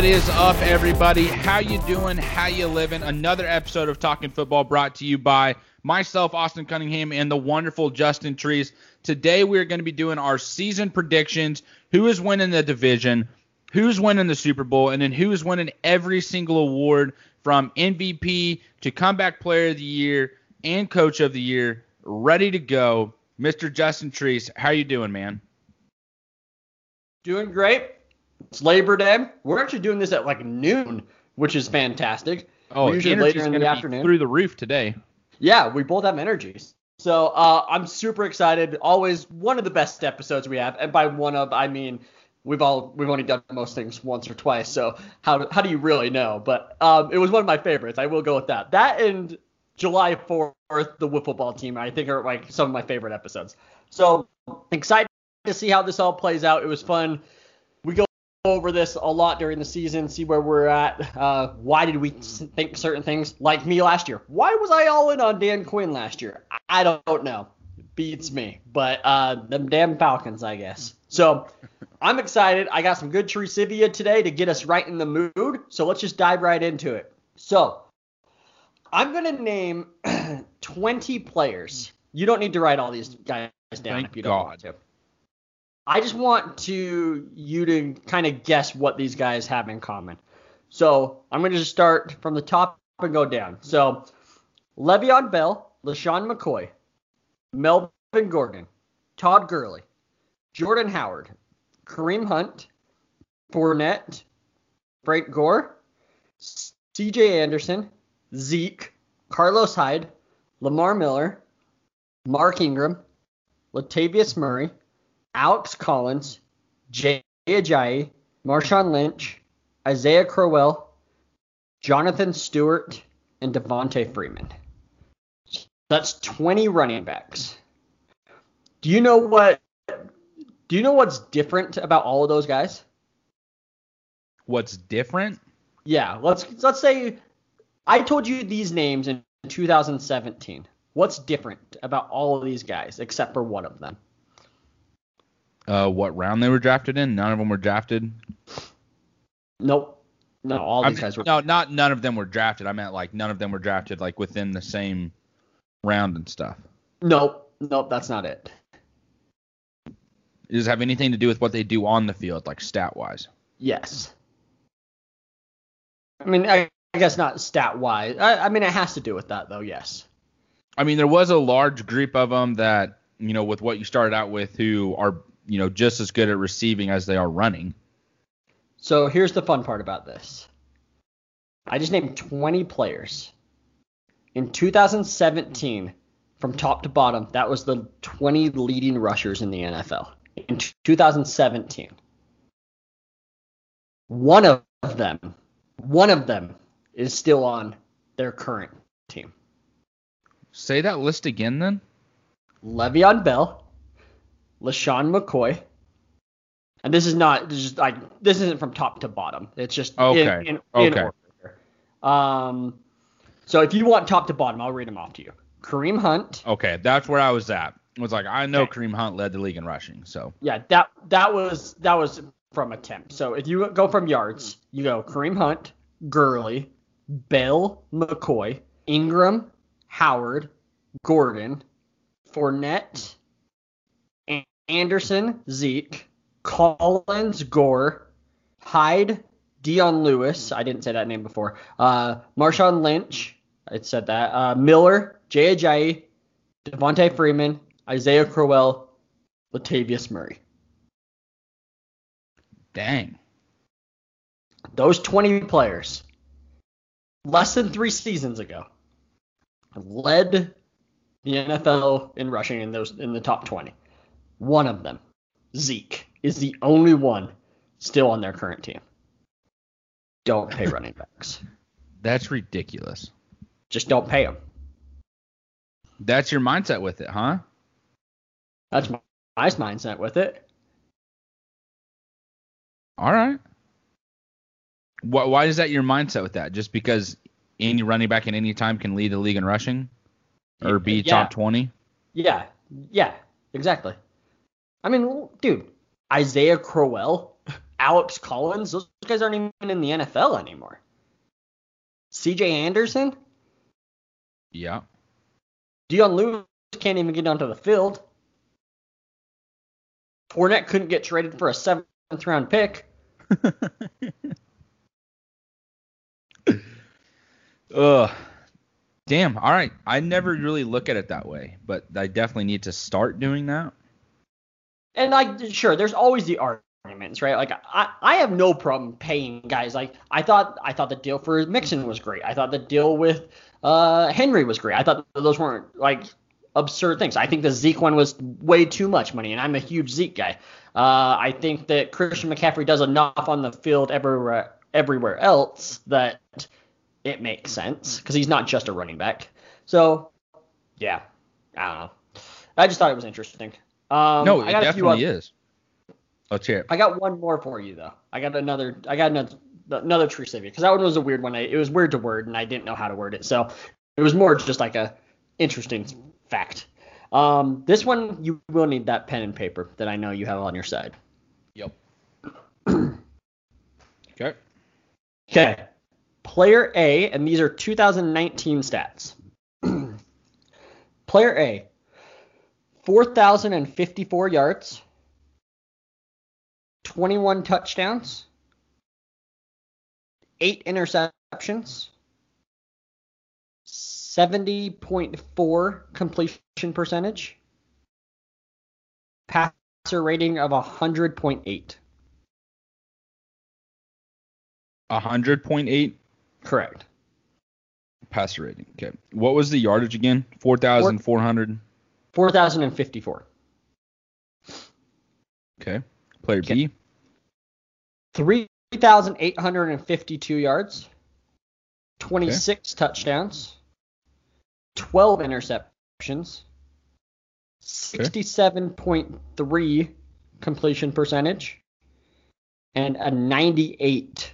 What is up, everybody? How you doing? How you living? Another episode of Talking Football brought to you by myself, Austin Cunningham, and the wonderful Justin Trees. Today we are going to be doing our season predictions. Who is winning the division? Who's winning the Super Bowl? And then who is winning every single award from MVP to Comeback Player of the Year and Coach of the Year? Ready to go, Mr. Justin Trees. How you doing, man? Doing great. It's Labor Day. We're actually doing this at like noon, which is fantastic. Oh, We're usually later in the be afternoon. through the roof today. Yeah, we both have energies. So uh, I'm super excited. Always one of the best episodes we have, and by one of I mean we've all we've only done most things once or twice. So how how do you really know? But um, it was one of my favorites. I will go with that. That and July 4th, the Whip football team, I think are like some of my favorite episodes. So excited to see how this all plays out. It was fun. Over this a lot during the season, see where we're at. Uh, why did we think certain things? Like me last year. Why was I all in on Dan Quinn last year? I don't know. Beats me. But uh, them damn Falcons, I guess. So I'm excited. I got some good trivia today to get us right in the mood. So let's just dive right into it. So I'm gonna name 20 players. You don't need to write all these guys down Thank if you don't God. want to. I just want to you to kind of guess what these guys have in common. So I'm going to just start from the top and go down. So Le'Veon Bell, LeSean McCoy, Melvin Gordon, Todd Gurley, Jordan Howard, Kareem Hunt, Fournette, Frank Gore, C.J. Anderson, Zeke, Carlos Hyde, Lamar Miller, Mark Ingram, Latavius Murray, Alex Collins, Jay Ajayi, Marshawn Lynch, Isaiah Crowell, Jonathan Stewart, and Devonta Freeman. That's 20 running backs. Do you know what? Do you know what's different about all of those guys? What's different? Yeah, let's let's say I told you these names in 2017. What's different about all of these guys except for one of them? Uh, what round they were drafted in? None of them were drafted. Nope. No, all I these mean, guys were. no, not none of them were drafted. I meant like none of them were drafted like within the same round and stuff. Nope. Nope. That's not it. Does it have anything to do with what they do on the field, like stat wise? Yes. I mean, I, I guess not stat wise. I, I mean, it has to do with that though. Yes. I mean, there was a large group of them that you know, with what you started out with, who are you know just as good at receiving as they are running. So here's the fun part about this. I just named 20 players. In 2017, from top to bottom, that was the 20 leading rushers in the NFL. In 2017, one of them, one of them is still on their current team. Say that list again, then. Le'Veon Bell, LeSean McCoy, and this is not this is like this isn't from top to bottom. It's just Okay, in, in, okay. order. Um, so if you want top to bottom, I'll read them off to you. Kareem Hunt, Okay, that's where I was at. It was like I know Okay. Kareem Hunt led the league in rushing, so yeah, that that was that was from attempt. So if you go from yards, you go Kareem Hunt, Gurley, Bell, McCoy, Ingram, Howard, Gordon, Fournette, Anderson, Zeke, Collins, Gore, Hyde, Dion Lewis. I didn't say that name before. Uh, Marshawn Lynch. I said that. Uh, Miller, Jay Ajayi, Devonta Freeman, Isaiah Crowell, Latavius Murray. dang. Those 20 players, less than three seasons ago, led the NFL in rushing in those in the top 20. One of them, Zeke, is the only one still on their current team. Don't pay running backs. That's ridiculous. Just don't pay them. That's your mindset with it, huh? That's my, my mindset with it. All right. Why, why is that your mindset with that? Just because any running back at any time can lead the league in rushing or be Yeah. top 20? Yeah, yeah, exactly. I mean, dude, Isaiah Crowell Alex Collins, those guys aren't even in the NFL anymore. C.J. Anderson, Yeah. Dion Lewis can't even get onto the field. Fournette couldn't get traded for a seventh round pick. Ugh. Damn. All right. I never really look at it that way, but I definitely need to start doing that. And like, sure, there's always the arguments, right? Like, I, I have no problem paying guys. Like, I thought I thought the deal for Mixon was great. I thought the deal with uh, Henry was great. I thought those weren't like absurd things. I think the Zeke one was way too much money, and I'm a huge Zeke guy. Uh, I think that Christian McCaffrey does enough on the field everywhere everywhere else that it makes sense because he's not just a running back. So, yeah, I don't know. I just thought it was interesting. Um, no, I it got a few definitely is. Let's hear it. I got one more for you though. I got another. I got another another true savior because that one was a weird one. I, it was weird to word and I didn't know how to word it, so it was more just like a interesting fact. Um, this one you will need that pen and paper that I know you have on your side. Yep. okay. Okay. Player A, and these are 2019 stats. Player A, 4,054 yards, 21 touchdowns, 8 interceptions, 70.4 completion percentage, passer rating of 100.8. A hundred point eight Correct. passer rating. Okay. What was the yardage again? Four thousand four hundred. 4,054. Okay. Player B. 3,852 yards, 26 touchdowns, 12 interceptions, 67.3 completion percentage, and a 98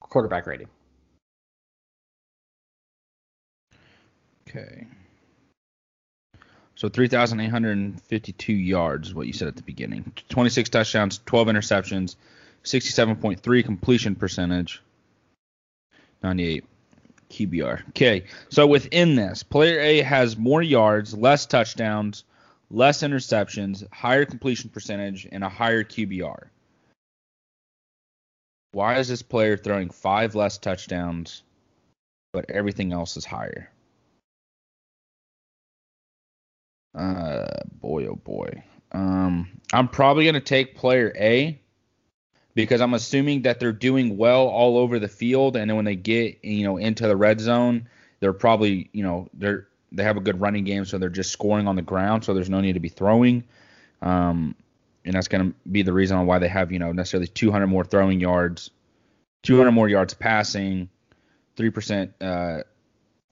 quarterback rating. Okay. So 3,852 yards is what you said at the beginning. 26 touchdowns, 12 interceptions, 67.3 completion percentage, 98 QBR. Okay. So within this, player A has more yards, less touchdowns, less interceptions, higher completion percentage, and a higher QBR. Why is this player throwing five less touchdowns, but everything else is higher? Uh, boy, oh boy. Um, I'm probably gonna take player A because I'm assuming that they're doing well all over the field, and then when they get you know into the red zone, they're probably you know they're they have a good running game, so they're just scoring on the ground, so there's no need to be throwing. Um, and that's gonna be the reason on why they have you know necessarily 200 more throwing yards, 200 more yards passing, three percent uh,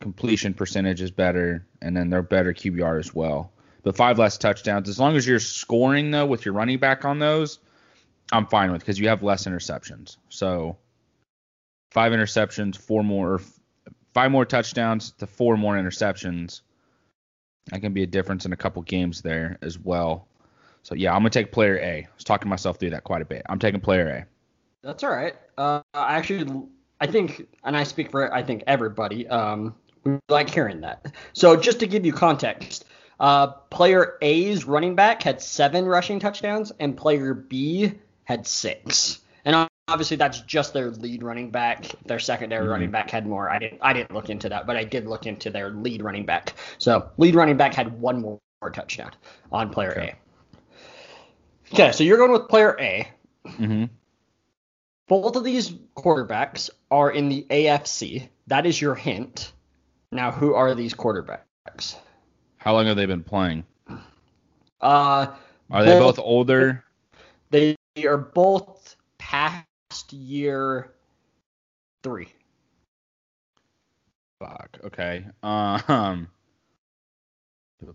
completion percentage is better, and then they're better QBR as well. But five less touchdowns, as long as you're scoring though with your running back on those, I'm fine with because you have less interceptions. So five interceptions, four more, five more touchdowns to four more interceptions. That can be a difference in a couple games there as well. So yeah, I'm gonna take player A. I was talking myself through that quite a bit. I'm taking player A. That's all right. Uh, I actually, I think, and I speak for I think everybody. Um, we like hearing that. So just to give you context, uh, player A's running back had seven rushing touchdowns, and player B had six. And obviously that's just their lead running back. Their secondary Mhm. running back had more. I didn't, I didn't look into that, but I did look into their lead running back. So lead running back had one more touchdown on player Okay. A. Okay, so you're going with player A. Mm-hmm. Both of these quarterbacks are in the AFC. That is your hint. Now, who are these quarterbacks? How long have they been playing? Uh, Are they both older? They are both past year three. Fuck. Okay. Um.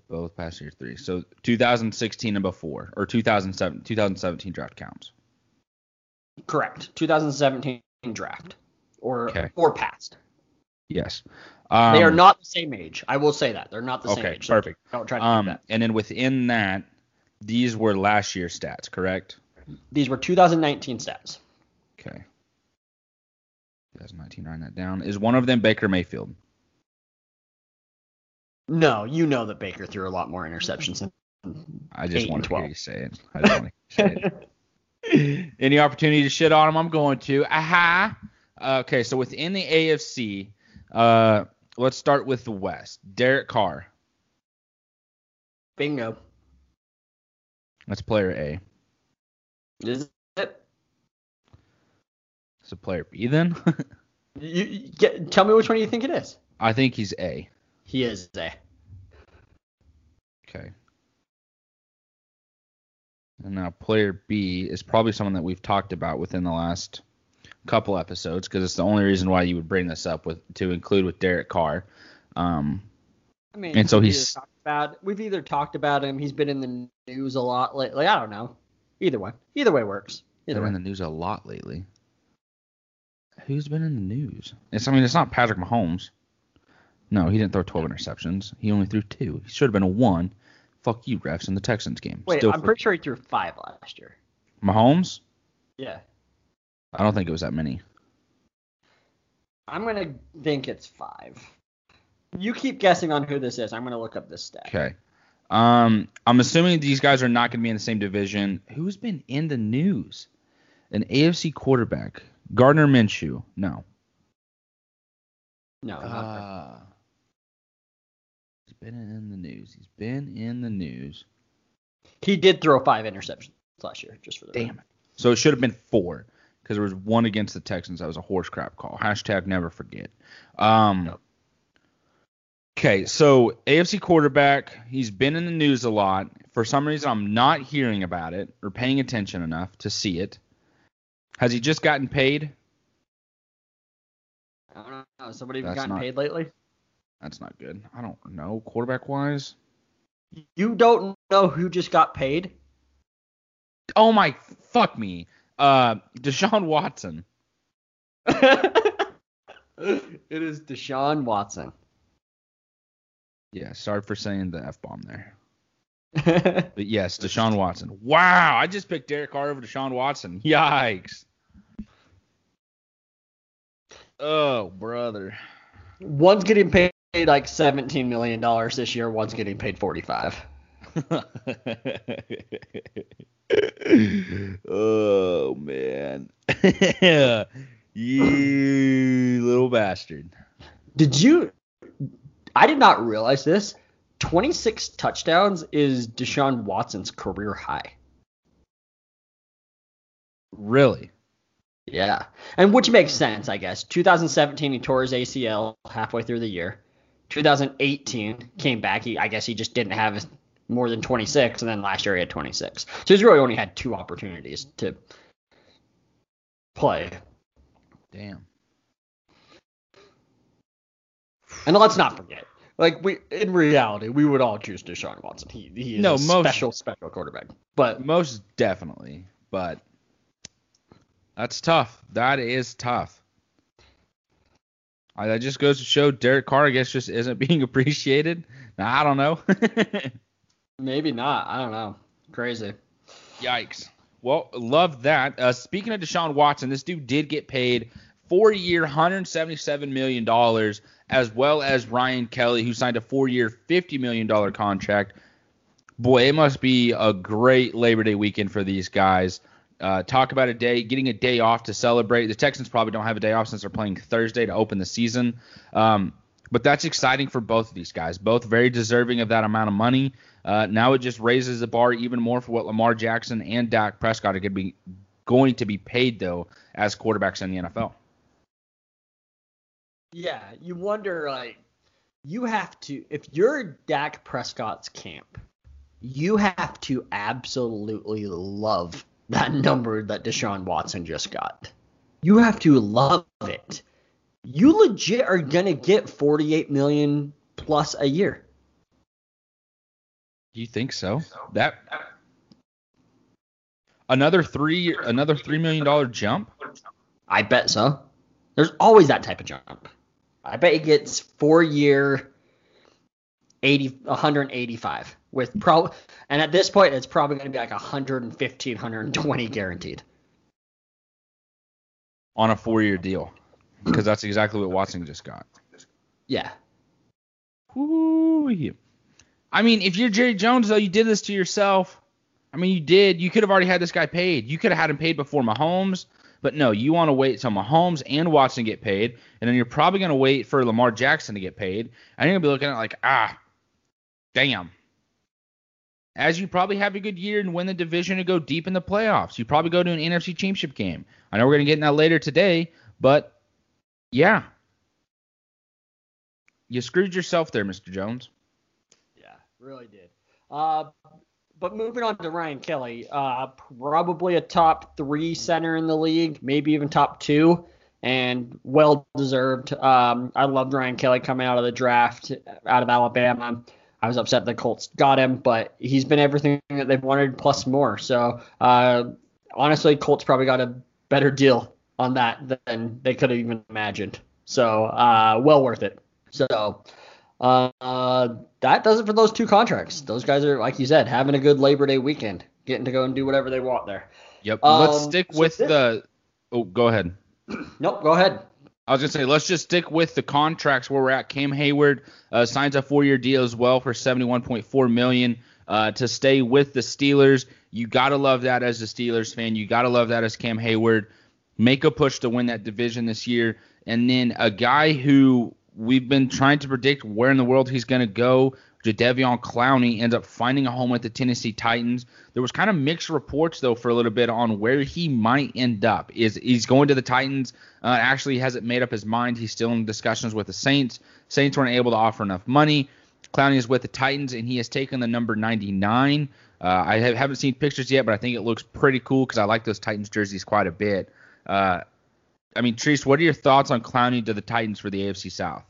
Both past year three. So 2016 and before, or 2007, 2017 draft counts. Correct. 2017 draft, or Okay. or past. Yes. Um, they are not the same age. I will say that they're not the same Okay, age. so perfect. Don't try to Um, that. and then within that, these were last year's stats, correct? These were 2019 stats. Okay. 2019, writing that down. Is one of them Baker Mayfield? No, you know that Baker threw a lot more interceptions than I just want to hear you say it. I just want to say it. Any opportunity to shit on him, I'm going to. Aha. Uh, okay, so within the AFC, uh, let's start with the West. Derek Carr. Bingo. That's player A. Is it? So player B then. You, you get, tell me which one you think it is. I think he's A. He is A. Okay. And now player B is probably someone that we've talked about within the last couple episodes because it's the only reason why you would bring this up with to include with Derek Carr. Um, I mean, And so he's- either talked about we've either talked about him. He's been in the news a lot lately. I don't know. Either one. Either way works. Either been way. in the news a lot lately. Who's been in the news? It's I mean it's not Patrick Mahomes. No, he didn't throw 12 interceptions. He only threw two. He should have been a one. Fuck you, refs in the Texans game. Wait, Still I'm pretty sure he threw five last year. Mahomes. Yeah. I don't think it was that many. I'm gonna think it's five. You keep guessing on who this is. I'm gonna look up this stat. Okay. Um, I'm assuming these guys are not going to be in the same division. Who's been in the news? An AFC quarterback. Gardner Minshew. No. No, not Uh, he's been in the news. He's been in the news. he did throw five interceptions last year, just for the Damn it. So it should have been four because there was one against the Texans. That was a horse crap call. Hashtag never forget. Um, Yep. Okay, so AFC quarterback. He's been in the news a lot. For some reason, I'm not hearing about it or paying attention enough to see it. Has he just gotten paid? I don't know. Somebody That's gotten not- paid lately? That's not good. I don't know. Quarterback wise. You don't know who just got paid? Oh my fuck me. Uh, Deshaun Watson. it is Deshaun Watson. Yeah, sorry for saying the f bomb there. But yes, Deshaun Watson. Wow, I just picked Derek Carr over Deshaun Watson. Yikes. Oh, brother. one's getting paid like $17 million this year. One's getting paid 45 oh man. you little bastard. Did you? I did not realize this. 26 touchdowns is Deshaun Watson's career high. Really? Yeah. And which makes sense, I guess. 2017, he tore his ACL halfway through the year. 2018 came back. He, I guess he just didn't have more than 26, and then last year he had 26. So he's really only had two opportunities to play. Damn. And let's not forget, like we in reality, we would all choose Deshaun Watson. He he is No, a most- special special quarterback. But Most definitely, but that's tough. That is tough. I, that just goes to show Derek Carr, I guess, just isn't being appreciated. Now, I don't know. maybe not. I don't know. Crazy. Yikes. Well, love that. Uh, speaking of Deshaun Watson, this dude did get paid four-year, $177 million, as well as Ryan Kelly, who signed a four-year, $50 million contract. Boy, it must be a great Labor Day weekend for these guys. Uh, talk about a day, getting a day off to celebrate. The Texans probably don't have a day off since they're playing Thursday to open the season. Um, but that's exciting for both of these guys. Both very deserving of that amount of money. Uh, now it just raises the bar even more for what Lamar Jackson and Dak Prescott are going to be going to be paid though as quarterbacks in the NFL. Yeah, you wonder like you have to if you're Dak Prescott's camp, you have to absolutely love that number that Deshaun Watson just got. You have to love it. You legit are gonna get 48 million plus a year. Do you think so? That another three another three million dollar jump? I bet so. There's always that type of jump. I bet he gets four year, 80, 185 with pro, and at this point it's probably going to be like 115, 120 guaranteed on a four-year deal because that's exactly what Watson just got. Yeah. Ooh, I mean, if you're Jerry Jones though, you did this to yourself. I mean, you did. You could have already had this guy paid. You could have had him paid before Mahomes. But no, you want to wait till Mahomes and Watson get paid, and then you're probably going to wait for Lamar Jackson to get paid. And you're going to be looking at like, ah, damn. As you probably have a good year and win the division and go deep in the playoffs. You probably go to an NFC championship game. I know we're going to get in that later today, but yeah. You screwed yourself there, Mr. Jones. Really did. Uh, but moving on to Ryan Kelly, uh, probably a top three center in the league, maybe even top two, and well deserved. Um, I loved Ryan Kelly coming out of the draft out of Alabama. I was upset the Colts got him, but he's been everything that they've wanted plus more. So uh, honestly, Colts probably got a better deal on that than they could have even imagined. So uh, well worth it. So uh, that does it for those two contracts. Those guys are, like you said, having a good Labor Day weekend, getting to go and do whatever they want there. Yep. Um, let's stick so with the. Oh, go ahead. Nope, go ahead. I was gonna say let's just stick with the contracts where we're at. Cam Heyward uh, signs a four-year deal as well for 71.4 million uh, to stay with the Steelers. You gotta love that as a Steelers fan. You gotta love that as Cam Heyward. Make a push to win that division this year, and then a guy who we've been trying to predict where in the world he's going to go. Jadeveon Clowney ends up finding a home at the Tennessee Titans. There was kind of mixed reports though for a little bit on where he might end up. Is he's going to the Titans? Uh, actually, hasn't made up his mind. He's still in discussions with the Saints. Saints weren't able to offer enough money. Clowney is with the Titans and he has taken the number 99. Uh, I have, haven't seen pictures yet, but I think it looks pretty cool because I like those Titans jerseys quite a bit. Uh, I mean, Treese, what are your thoughts on Clowney to the Titans for the AFC South?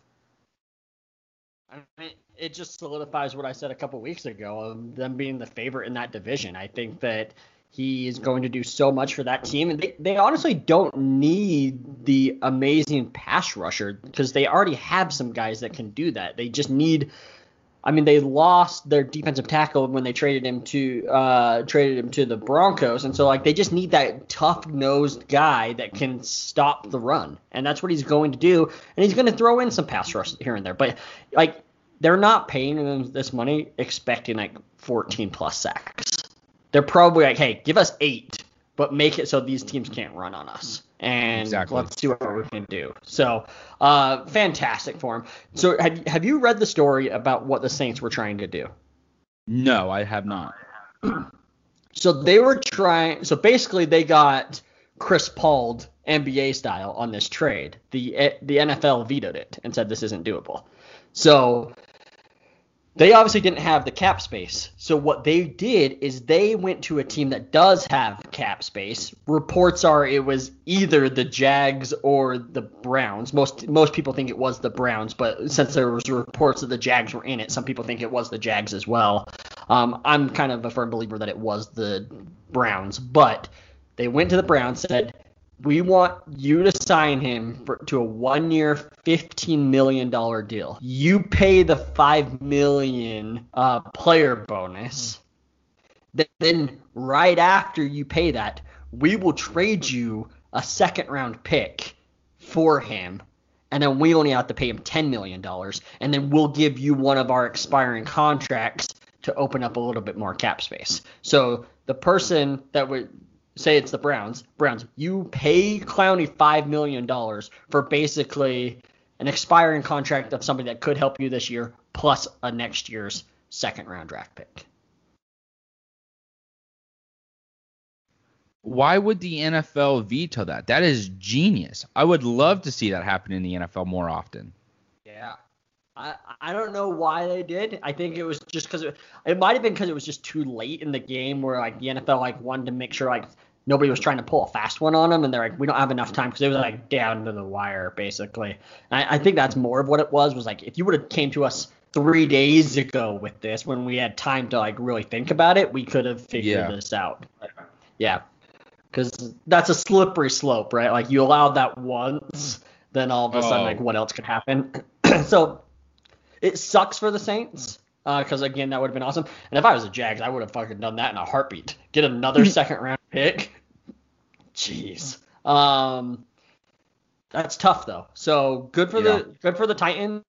I mean, it just solidifies what I said a couple weeks ago of them being the favorite in that division. I think that he is going to do so much for that team, and they, they honestly don't need the amazing pass rusher because they already have some guys that can do that. They just need I mean, they lost their defensive tackle when they traded him to uh, traded him to the Broncos, and so like they just need that tough nosed guy that can stop the run, and that's what he's going to do. And he's going to throw in some pass rush here and there, but like they're not paying him this money expecting like 14 plus sacks. They're probably like, hey, give us eight, but make it so these teams can't run on us and exactly. let's see what we can do. So, uh, fantastic for him. So, have have you read the story about what the Saints were trying to do? No, I have not. so they were trying. So basically, they got Chris Paul NBA style on this trade. The the NFL vetoed it and said this isn't doable. So they obviously didn't have the cap space. So what they did is they went to a team that does have cap space. Reports are it was either the Jags or the Browns. Most most people think it was the Browns, but since there was reports that the Jags were in it, some people think it was the Jags as well. Um, I'm kind of a firm believer that it was the Browns, but they went to the Browns said we want you to sign him for, to a one year $15 million deal. You pay the 5 million uh, player bonus. Then, right after you pay that, we will trade you a second round pick for him. And then we only have to pay him $10 million. And then we'll give you one of our expiring contracts to open up a little bit more cap space. So the person that would say it's the Browns, Browns, you pay Clowney five million dollars for basically an expiring contract of somebody that could help you this year, plus a next year's second round draft pick. Why would the NFL veto that? That is genius. I would love to see that happen in the NFL more often. Yeah. I, I don't know why they did. I think it was just because it, it might have been because it was just too late in the game where like the NFL like wanted to make sure like nobody was trying to pull a fast one on them, and they're like, we don't have enough time because it was like down to the wire basically. I, I think that's more of what it was. Was like if you would have came to us three days ago with this when we had time to like really think about it, we could have figured yeah. this out. But, yeah, because that's a slippery slope, right? Like you allowed that once, then all of a sudden, oh. like what else could happen? so it sucks for the Saints because uh, again, that would have been awesome. And if I was a Jags, I would have fucking done that in a heartbeat. Get another second round pick. Jeez. Um, that's tough though. So good for yeah. the good for the Titans.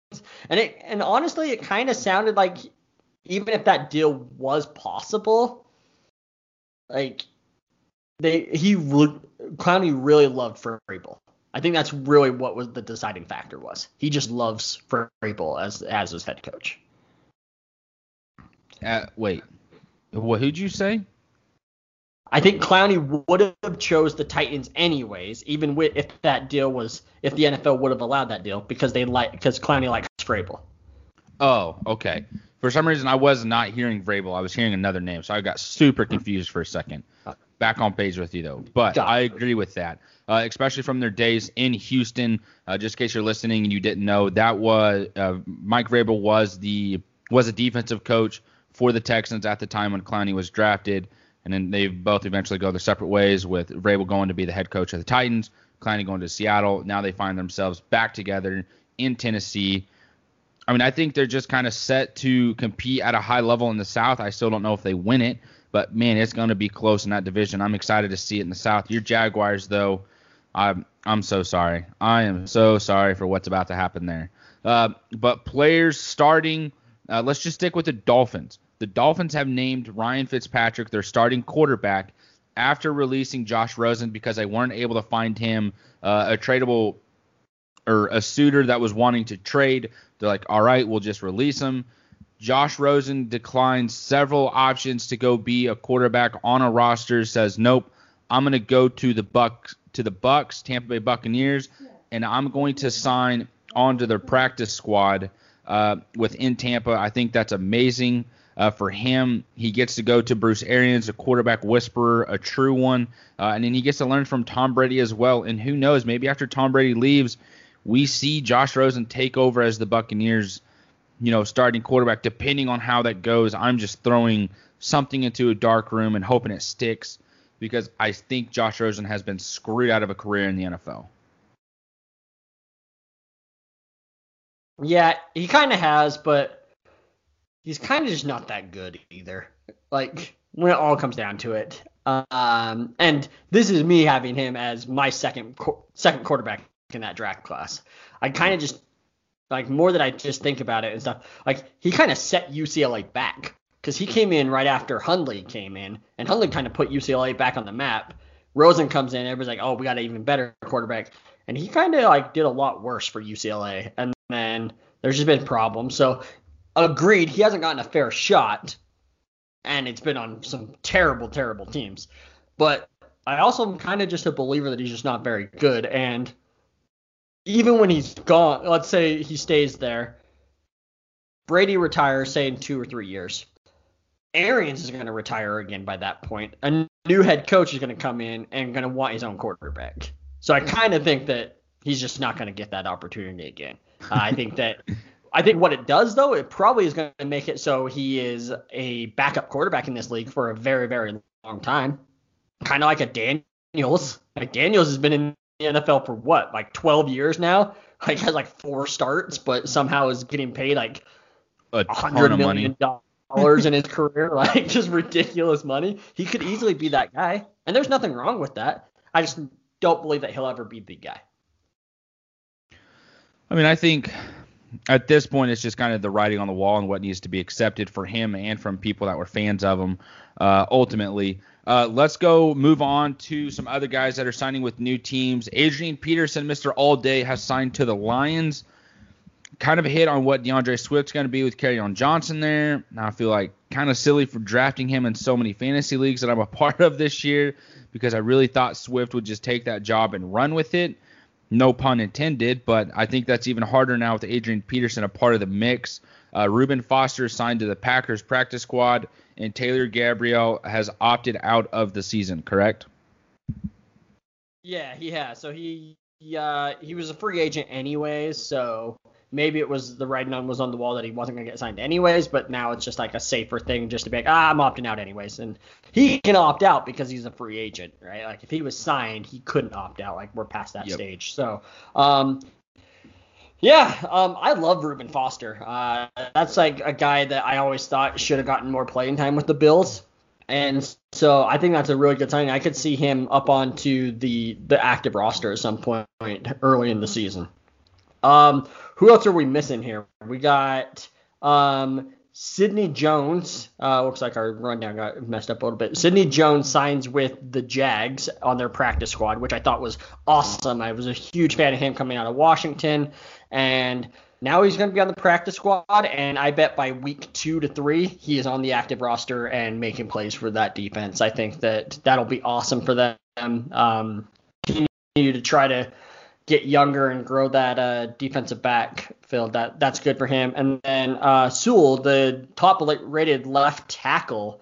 And it and honestly, it kind of sounded like even if that deal was possible, like they he would Clowney really loved Vrabel. I think that's really what was the deciding factor was. He just loves Vrabel as as his head coach. Uh, wait, what? Who'd you say? I think Clowney would have chose the Titans anyways, even with if that deal was if the NFL would have allowed that deal because they like because Clowney likes Vrabel. Oh, okay. For some reason, I was not hearing Vrabel. I was hearing another name, so I got super confused for a second. Back on page with you though, but I agree with that, uh, especially from their days in Houston. Uh, just in case you're listening and you didn't know, that was uh, Mike Vrabel was the was a defensive coach for the Texans at the time when Clowney was drafted, and then they both eventually go their separate ways. With Vrabel going to be the head coach of the Titans, Clowney going to Seattle. Now they find themselves back together in Tennessee. I mean, I think they're just kind of set to compete at a high level in the South. I still don't know if they win it, but man, it's going to be close in that division. I'm excited to see it in the South. Your Jaguars, though, I'm I'm so sorry. I am so sorry for what's about to happen there. Uh, but players starting, uh, let's just stick with the Dolphins. The Dolphins have named Ryan Fitzpatrick their starting quarterback after releasing Josh Rosen because they weren't able to find him uh, a tradable or a suitor that was wanting to trade. They're like, all right, we'll just release him. Josh Rosen declines several options to go be a quarterback on a roster. Says, nope, I'm going to go to the Bucks, to the Bucks, Tampa Bay Buccaneers, and I'm going to sign onto their practice squad uh, within Tampa. I think that's amazing. Uh, for him. He gets to go to Bruce Arians, a quarterback whisperer, a true one, uh, and then he gets to learn from Tom Brady as well. And who knows, maybe after Tom Brady leaves, we see Josh Rosen take over as the Buccaneers, you know, starting quarterback. Depending on how that goes, I'm just throwing something into a dark room and hoping it sticks because I think Josh Rosen has been screwed out of a career in the NFL. Yeah, he kind of has, but he's kind of just not that good either. Like when it all comes down to it. Um, and this is me having him as my second second quarterback in that draft class. I kind of just like more that I just think about it and stuff. Like he kind of set UCLA back because he came in right after Hundley came in, and Hundley kind of put UCLA back on the map. Rosen comes in, everybody's like, oh, we got an even better quarterback, and he kind of like did a lot worse for UCLA, and then there's just been problems. So agreed, he hasn't gotten a fair shot, and it's been on some terrible, terrible teams. But I also am kind of just a believer that he's just not very good, and even when he's gone, let's say he stays there, Brady retires, say in two or three years. Arians is going to retire again by that point. A new head coach is going to come in and going to want his own quarterback. So I kind of think that he's just not going to get that opportunity again. Uh, I think that I think what it does though, it probably is going to make it so he is a backup quarterback in this league for a very very long time. Kind of like a Daniels. Like Daniels has been in the NFL for what, like 12 years now? Like has like four starts, but somehow is getting paid like a hundred million dollars in his career, like just ridiculous money. He could easily be that guy, and there's nothing wrong with that. I just don't believe that he'll ever be the guy. I mean, I think at this point it's just kind of the writing on the wall and what needs to be accepted for him and from people that were fans of him. Uh, ultimately, uh, let's go move on to some other guys that are signing with new teams. Adrian Peterson, Mr. All Day, has signed to the Lions. Kind of a hit on what D'Andre Swift's going to be with Kerryon Johnson there. Now I feel like kind of silly for drafting him in so many fantasy leagues that I'm a part of this year because I really thought Swift would just take that job and run with it. No pun intended, but I think that's even harder now with Adrian Peterson a part of the mix. Uh, Reuben Foster signed to the Packers practice squad and Taylor Gabriel has opted out of the season, correct? Yeah, he has. So he he, uh, he was a free agent anyways, so maybe it was the writing on was on the wall that he wasn't gonna get signed anyways, but now it's just like a safer thing just to be like, ah, I'm opting out anyways, and he can opt out because he's a free agent, right? Like if he was signed, he couldn't opt out. Like we're past that yep. stage. So um, Yeah, um, I love Reuben Foster. Uh, that's like a guy that I always thought should have gotten more playing time with the Bills, and so I think that's a really good sign. I could see him up onto the the active roster at some point early in the season. Um, who else are we missing here? We got um, Sidney Jones. Uh, looks like our rundown got messed up a little bit. Sidney Jones signs with the Jags on their practice squad, which I thought was awesome. I was a huge fan of him coming out of Washington, and now he's going to be on the practice squad. And I bet by week two to three, he is on the active roster and making plays for that defense. I think that that'll be awesome for them. Um, continue to try to get younger and grow that uh, defensive backfield. That that's good for him. And then uh, Sewell, the top rated left tackle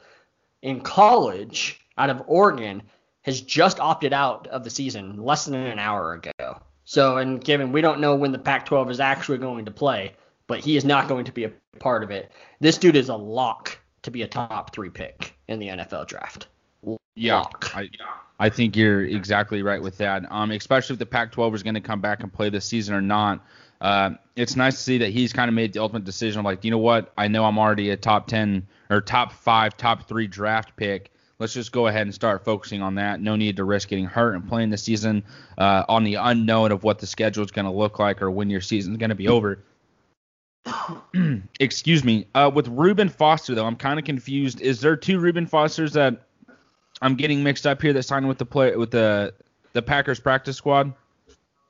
in college out of Oregon, has just opted out of the season less than an hour ago. So, and given we don't know when the Pac-12 is actually going to play, but he is not going to be a part of it. This dude is a lock to be a top three pick in the NFL draft. Yeah, I, I think you're exactly right with that. Um, especially if the Pac-12 is going to come back and play this season or not. Uh, it's nice to see that he's kind of made the ultimate decision. Like, you know what? I know I'm already a top 10 or top five, top three draft pick. Let's just go ahead and start focusing on that. No need to risk getting hurt and playing the season uh, on the unknown of what the schedule is going to look like or when your season is going to be over. Excuse me. Uh, with Reuben Foster, though, I'm kind of confused. Is there two Reuben Fosters that I'm getting mixed up here that signed with the play with the the Packers practice squad?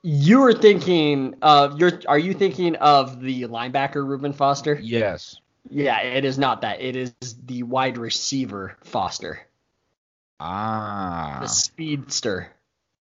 You were thinking of you're are you thinking of the linebacker Reuben Foster? Yes. Yeah, it is not that. It is the wide receiver Foster. Ah. The speedster.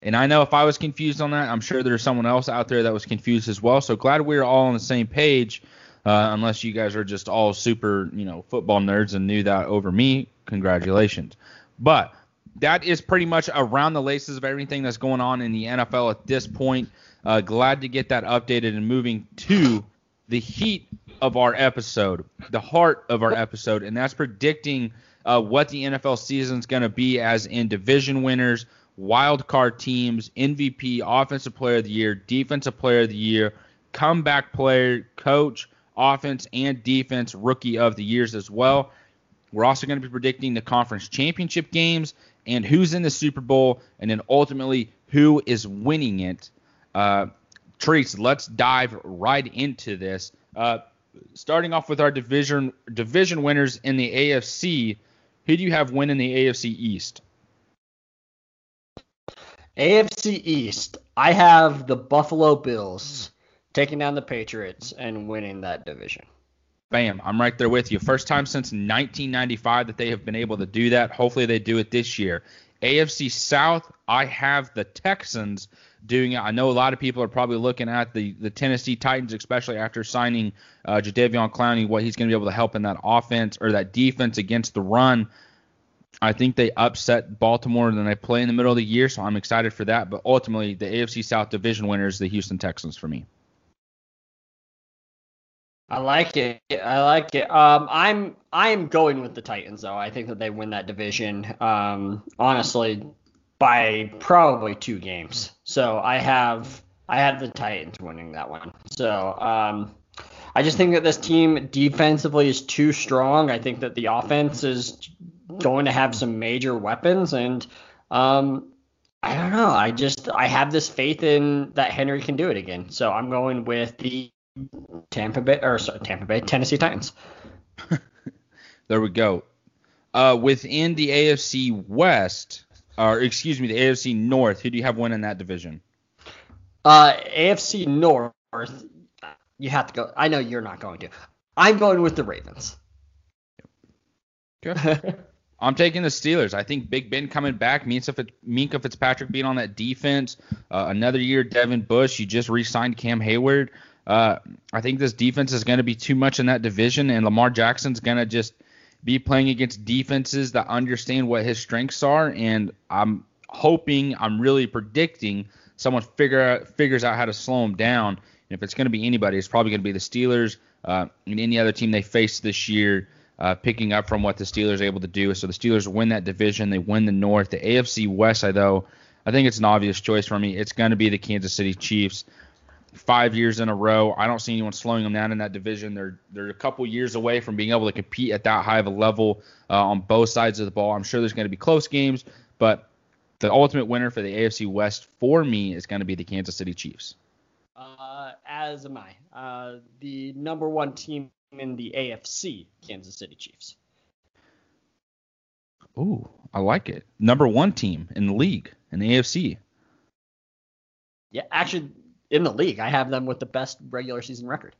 And I know if I was confused on that, I'm sure there's someone else out there that was confused as well. So glad we're all on the same page. Uh, unless you guys are just all super, you know, football nerds and knew that over me, congratulations. But that is pretty much around the laces of everything that's going on in the NFL at this point. Uh, glad to get that updated and moving to the heat of our episode, the heart of our episode, and that's predicting uh, what the NFL season is going to be as in division winners, wild card teams, MVP, offensive player of the year, defensive player of the year, comeback player, coach, offense, and defense rookie of the years as well. We're also going to be predicting the conference championship games and who's in the Super Bowl, and then ultimately who is winning it. Uh, Trees, let's dive right into this. Uh, starting off with our division division winners in the AFC. Who do you have winning the AFC East? AFC East. I have the Buffalo Bills taking down the Patriots and winning that division. Bam, I'm right there with you. First time since 1995 that they have been able to do that. Hopefully they do it this year. AFC South, I have the Texans doing it. I know a lot of people are probably looking at the, the Tennessee Titans, especially after signing uh, Jadeveon Clowney, what he's going to be able to help in that offense or that defense against the run. I think they upset Baltimore and then they play in the middle of the year, so I'm excited for that. But ultimately, the AFC South division winner is the Houston Texans for me. I like it. I like it. Um, I'm I'm going with the Titans though. I think that they win that division. Um, honestly, by probably two games. So I have I have the Titans winning that one. So um, I just think that this team defensively is too strong. I think that the offense is going to have some major weapons, and um, I don't know. I just I have this faith in that Henry can do it again. So I'm going with the Tampa Bay or sorry, Tampa Bay, Tennessee Titans. there we go. Uh, within the AFC West, or excuse me, the AFC North, who do you have winning that division? Uh, AFC North, you have to go. I know you're not going to. I'm going with the Ravens. Okay. I'm taking the Steelers. I think Big Ben coming back, Minkah Fitzpatrick being on that defense, uh, another year Devin Bush. You just re-signed Cam Heyward. Uh, I think this defense is going to be too much in that division, and Lamar Jackson's going to just be playing against defenses that understand what his strengths are. And I'm hoping, I'm really predicting someone figure figures out how to slow him down. And if it's going to be anybody, it's probably going to be the Steelers uh, and any other team they face this year. Uh, picking up from what the Steelers are able to do. So the Steelers win that division. They win the North. The AFC West, I though, I think it's an obvious choice for me. It's going to be the Kansas City Chiefs. Five years in a row. I don't see anyone slowing them down in that division. They're they're a couple years away from being able to compete at that high of a level uh, on both sides of the ball. I'm sure there's going to be close games, but the ultimate winner for the AFC West for me is going to be the Kansas City Chiefs. Uh, as am I. Uh, the number one team in the AFC, Kansas City Chiefs. Ooh, I like it. Number one team in the league in the AFC. Yeah, actually, in the league, I have them with the best regular season record.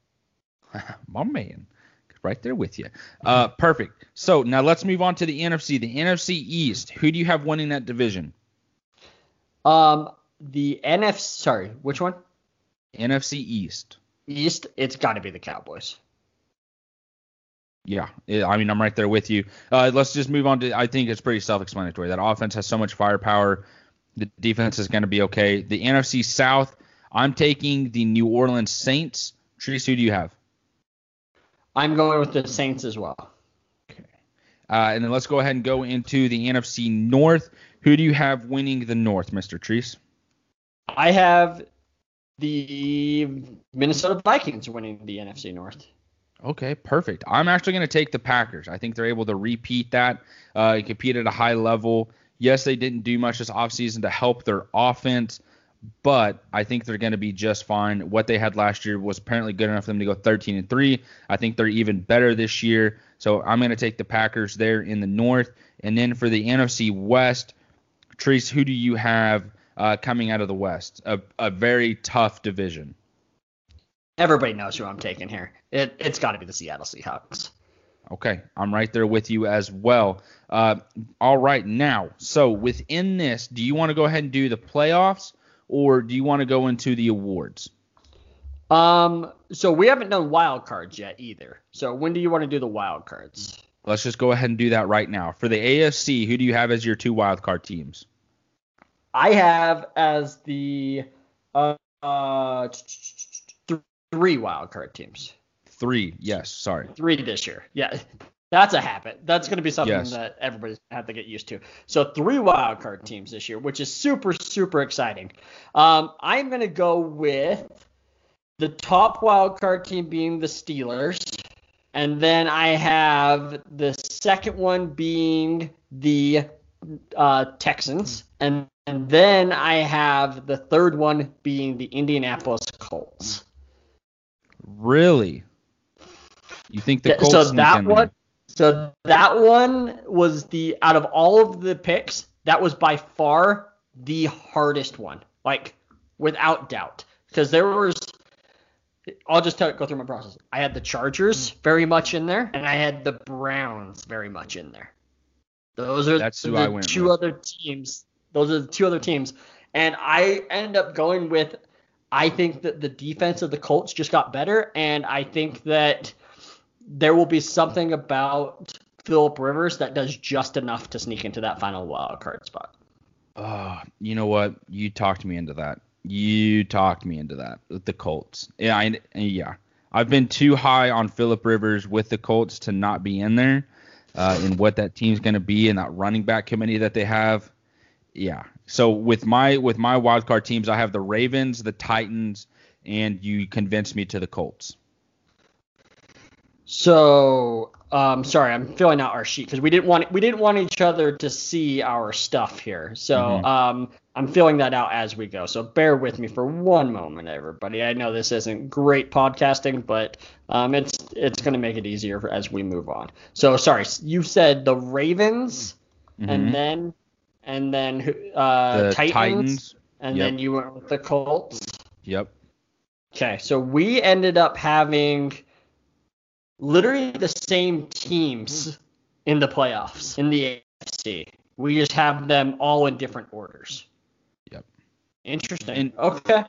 My man, right there with you. Uh, perfect. So now let's move on to the NFC. The NFC East. Who do you have winning that division? Um, the NFC. Sorry, which one? NFC East. East. It's got to be the Cowboys. Yeah, I mean, I'm right there with you. Uh, let's just move on to. I think it's pretty self-explanatory. That offense has so much firepower. The defense is going to be okay. The NFC South. I'm taking the New Orleans Saints. Treese, who do you have? I'm going with the Saints as well. Okay. Uh, and then let's go ahead and go into the NFC North. Who do you have winning the North, Mr. Treese? I have the Minnesota Vikings winning the NFC North. Okay, perfect. I'm actually going to take the Packers. I think they're able to repeat that, uh, compete at a high level. Yes, they didn't do much this offseason to help their offense, but I think they're going to be just fine. What they had last year was apparently good enough for them to go 13 and 3. I think they're even better this year. So I'm going to take the Packers there in the North. And then for the NFC West, Trace, who do you have uh, coming out of the West? A, a very tough division. Everybody knows who I'm taking here. It, it's got to be the Seattle Seahawks. Okay, I'm right there with you as well. Uh, all right, now, so within this, do you want to go ahead and do the playoffs, or do you want to go into the awards? Um, so we haven't done wild cards yet either. So when do you want to do the wild cards? Let's just go ahead and do that right now. For the AFC, who do you have as your two wild card teams? I have as the uh, uh three wild card teams. Three, yes. Sorry. Three this year. Yeah, that's a habit. That's going to be something yes. that everybody's going to have to get used to. So three wild card teams this year, which is super super exciting. Um, I'm going to go with the top wild card team being the Steelers, and then I have the second one being the uh, Texans, and and then I have the third one being the Indianapolis Colts. Really? You think the Colts? So that one, so that one was the out of all of the picks, that was by far the hardest one, like without doubt, because there was. I'll just tell, go through my process. I had the Chargers very much in there, and I had the Browns very much in there. Those are That's the two with. other teams. Those are the two other teams, and I end up going with. I think that the defense of the Colts just got better, and I think that there will be something about Philip Rivers that does just enough to sneak into that final wild card spot. Uh, you know what? You talked me into that. You talked me into that with the Colts. Yeah, I, yeah. I've been too high on Philip Rivers with the Colts to not be in there. Uh, in what that team's going to be and that running back committee that they have. Yeah. So with my with my wild card teams, I have the Ravens, the Titans, and you convinced me to the Colts. So, um, sorry, I'm filling out our sheet because we didn't want we didn't want each other to see our stuff here. So, mm-hmm. um, I'm filling that out as we go. So bear with me for one moment, everybody. I know this isn't great podcasting, but um, it's it's going to make it easier as we move on. So, sorry, you said the Ravens, mm-hmm. and then and then uh, the Titans, Titans, and yep. then you went with the Colts. Yep. Okay, so we ended up having literally the same teams in the playoffs in the AFC. We just have them all in different orders. Yep. Interesting. And, okay.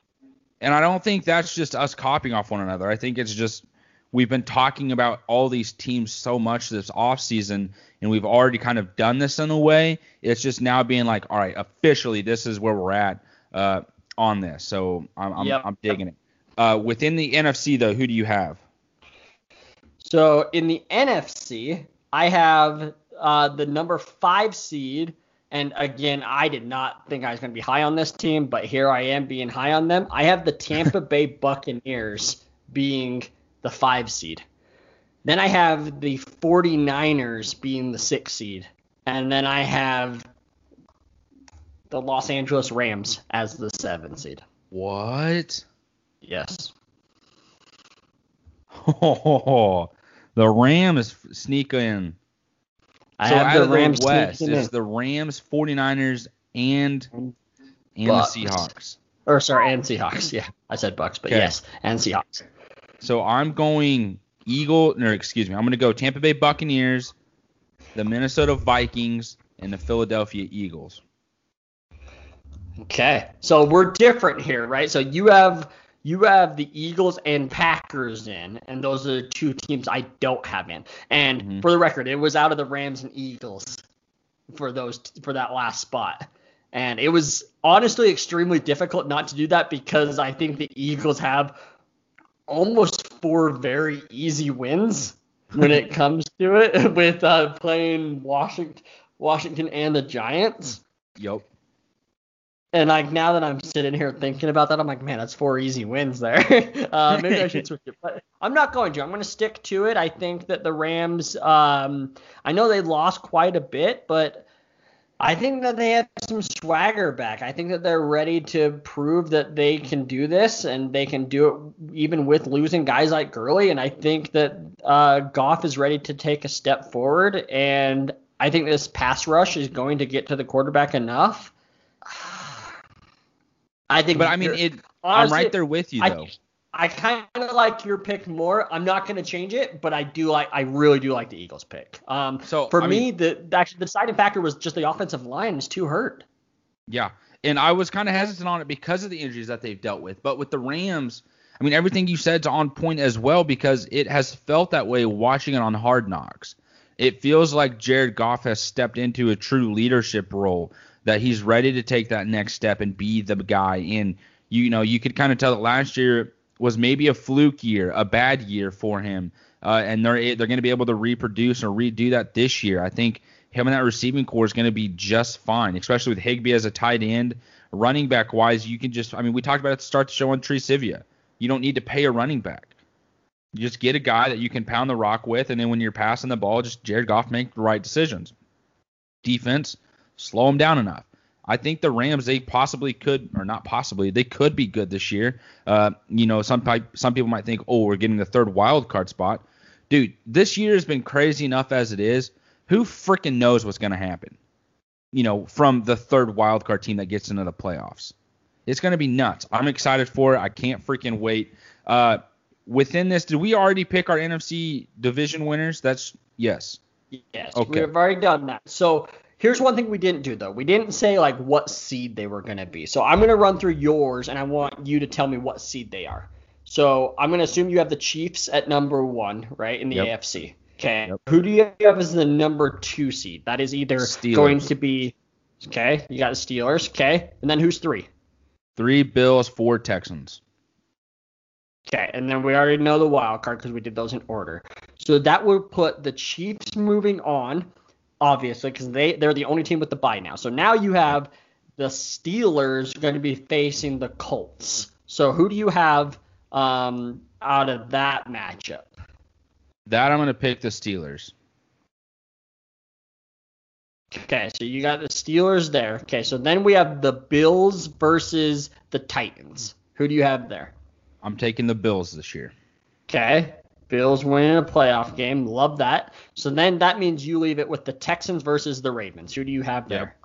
And I don't think that's just us copying off one another. I think it's just we've been talking about all these teams so much this offseason and we've already kind of done this in a way. It's just now being like, all right, officially this is where we're at uh, on this. So I'm, I'm, yep. I'm digging it. Uh, within the NFC though, who do you have? So in the NFC, I have uh, the number five seed And again, I did not think I was going to be high on this team, but here I am being high on them. I have the Tampa Bay Buccaneers being the five seed. Then I have the 49ers being the six seed. And then I have the Los Angeles Rams as the seven seed. What? Yes. Oh, the Rams sneak in. I so have the Rams West, it's in. the Rams, 49ers, and and Bucks. the Seahawks. Or sorry, and Seahawks. Yeah, I said Bucks, but Okay. yes, and Seahawks. So I'm going Eagle, or excuse me, I'm going to go Tampa Bay Buccaneers, the Minnesota Vikings, and the Philadelphia Eagles. Okay, so we're different here, right? So you have you have the Eagles and Packers in, and those are the two teams I don't have in. And Mhm. for the record, it was out of the Rams and Eagles for those for that last spot. And it was honestly extremely difficult not to do that because I think the Eagles have almost four very easy wins when it comes to it with uh, playing Washington, Washington and the Giants. Yep. And like now that I'm sitting here thinking about that, I'm like, man, that's four easy wins there. uh, maybe I should switch it, but I'm not going to. I'm going to stick to it. I think that the Rams. Um, I know they lost quite a bit, but I think that they have some swagger back. I think that they're ready to prove that they can do this, and they can do it even with losing guys like Gurley. And I think that uh, Goff is ready to take a step forward, and I think this pass rush is going to get to the quarterback enough. I think, But I mean, it. I'm right there with you I- though. I kind of like your pick more. I'm not going to change it, but I do like. I really do like the Eagles pick. Um, So, for I me, mean- the actually the deciding factor was just the offensive line is too hurt. Yeah. And I was kind of hesitant on it because of the injuries that they've dealt with. But with the Rams, I mean, everything you said said's on point as well because it has felt that way watching it on Hard Knocks. It feels like Jared Goff has stepped into a true leadership role, that he's ready to take that next step and be the guy. And, you know, you could kind of tell that last year was maybe a fluke year, a bad year for him. Uh, and they're they're going to be able to reproduce or redo that this year. I think him and that receiving corps is going to be just fine, especially with Higbee as a tight end. Running back wise, you can just I mean we talked about it the start the show on Tree Sivia. You don't need to pay a running back. You just get a guy that you can pound the rock with, and then when you're passing the ball, just Jared Goff make the right decisions. Defense, slow them down enough. I think the Rams they possibly could, or not possibly, they could be good this year. Uh, you know, some some people might think, oh, we're getting the third wild card spot. Dude, this year has been crazy enough as it is. Who freaking knows what's going to happen? You know, from the third wild card team that gets into the playoffs. It's going to be nuts. I'm excited for it. I can't freaking wait. Uh, within this, did we already pick our NFC division winners? That's yes. Yes, Okay. we've already done that. So here's one thing we didn't do though. We didn't say like what seed they were going to be. So I'm going to run through yours, and I want you to tell me what seed they are. So I'm going to assume you have the Chiefs at number one, right, in the Yep. AFC. Okay. Yep. Who do you have as the number two seed? That is either Steelers. going to be. Okay, you got the Steelers. Okay, and then who's three? Three Bills, four Texans. Okay, and then we already know the wild card because we did those in order. So that would put the Chiefs moving on, obviously, because they they're the only team with the bye now. So now you have the Steelers going to be facing the Colts. So who do you have um, out of that matchup? That I'm going to pick the Steelers. Okay, so you got the Steelers there. Okay, so then we have the Bills versus the Titans. Who do you have there? I'm taking the Bills this year. Okay. Bills winning a playoff game. Love that. So then that means you leave it with the Texans versus the Ravens. Who do you have there? Yep.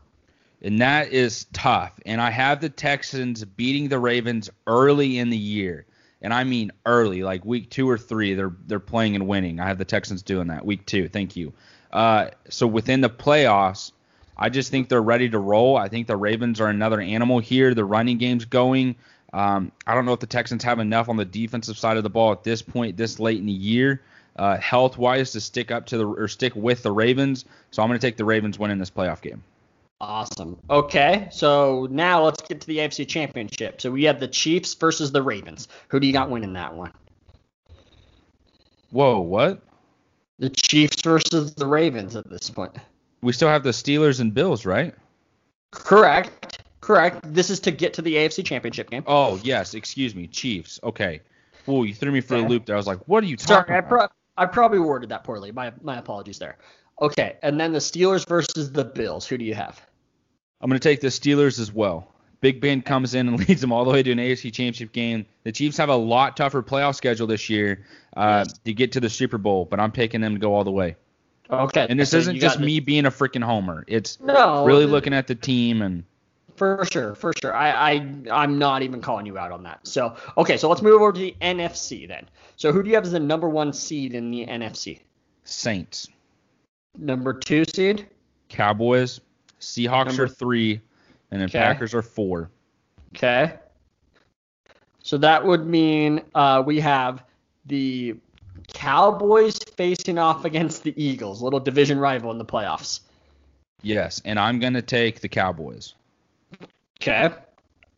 And that is tough. And I have the Texans beating the Ravens early in the year. And I mean early, like week two or three, they're they're playing and winning. I have the Texans doing that. Week two, thank you. Uh, so within the playoffs, I just think they're ready to roll. I think the Ravens are another animal here. The running game's going. Um, I don't know if the Texans have enough on the defensive side of the ball at this point, this late in the year, uh, health wise, to stick up to the or stick with the Ravens. So I'm going to take the Ravens winning this playoff game. Awesome. Okay, so now let's get to the AFC Championship. So we have the Chiefs versus the Ravens. Who do you got winning that one? Whoa, what? The Chiefs versus the Ravens at this point. We still have the Steelers and Bills, right? Correct. Correct. This is to get to the AFC Championship game. Oh yes, excuse me, Chiefs. Okay. Ooh, you threw me for a loop there. I was like, what are you talking Sorry, I, about? pro- I probably worded that poorly. My my apologies there. Okay, and then the Steelers versus the Bills. Who do you have? I'm going to take the Steelers as well. Big Ben comes in and leads them all the way to an AFC Championship game. The Chiefs have a lot tougher playoff schedule this year uh, Yes. to get to the Super Bowl, but I'm picking them to go all the way. Okay. And this so isn't just me being a freaking homer. It's No. really looking at the team and For sure, for sure. I, I I'm not even calling you out on that. So okay, so let's move over to the NFC then. So who do you have as the number one seed in the NFC? Saints, Number two seed. Cowboys, Seahawks Number- are three, and then Okay. Packers are four. Okay. So that would mean uh, we have the Cowboys facing off against the Eagles, little division rival in the playoffs. Yes, and I'm going to take the Cowboys. Okay.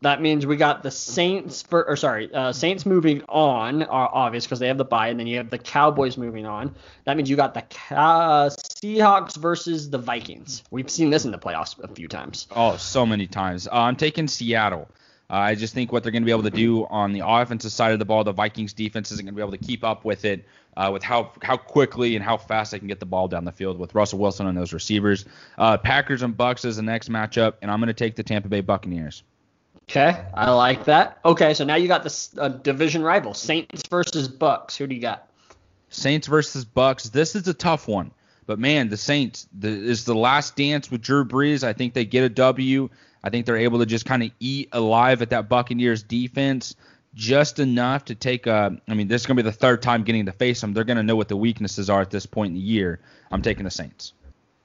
That means we got the Saints for, or sorry, uh, Saints moving on, are obvious because they have the bye, and then you have the Cowboys moving on. That means you got the Seahawks versus the Vikings. We've seen this in the playoffs a few times. Oh, so many times. Uh, I'm taking Seattle. Uh, I just think what they're going to be able to do on the offensive side of the ball, the Vikings defense isn't going to be able to keep up with it, uh, with how how quickly and how fast they can get the ball down the field with Russell Wilson and those receivers. Uh, Packers and Bucks is the next matchup, and I'm going to take the Tampa Bay Buccaneers. Okay, I like that. Okay, so now you got this uh, division rival, Saints versus Bucks. Who do you got? Saints versus Bucks. This is a tough one, but man, the Saints the, is the last dance with Drew Brees. I think they get a W. I think they're able to just kind of eat alive at that Buccaneers defense just enough to take a. I mean, this is gonna be the third time getting to face them. They're gonna know what the weaknesses are at this point in the year. I'm taking the Saints.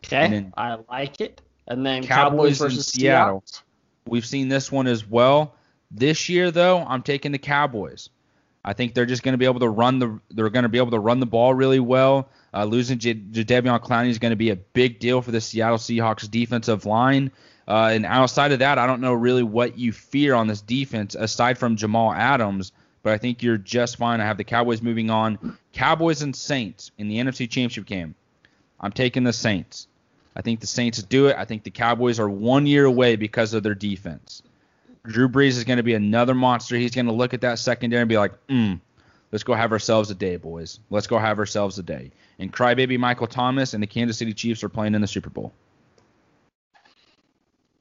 Okay, then- I like it. And then Cowboys Cowboys, versus Seattle. Seattle. We've seen this one as well. This year, though, I'm taking the Cowboys. I think they're just going to be able to run the. They're going to be able to run the ball really well. Uh, losing J- Jadeveon Clowney is going to be a big deal for the Seattle Seahawks defensive line. Uh, and outside of that, I don't know really what you fear on this defense aside from Jamal Adams. But I think you're just fine. I have the Cowboys moving on. Cowboys and Saints in the NFC Championship game. I'm taking the Saints. I think the Saints do it. I think the Cowboys are one year away because of their defense. Drew Brees is going to be another monster. He's going to look at that secondary and be like, mm, let's go have ourselves a day, boys. Let's go have ourselves a day. And crybaby Michael Thomas and the Kansas City Chiefs are playing in the Super Bowl.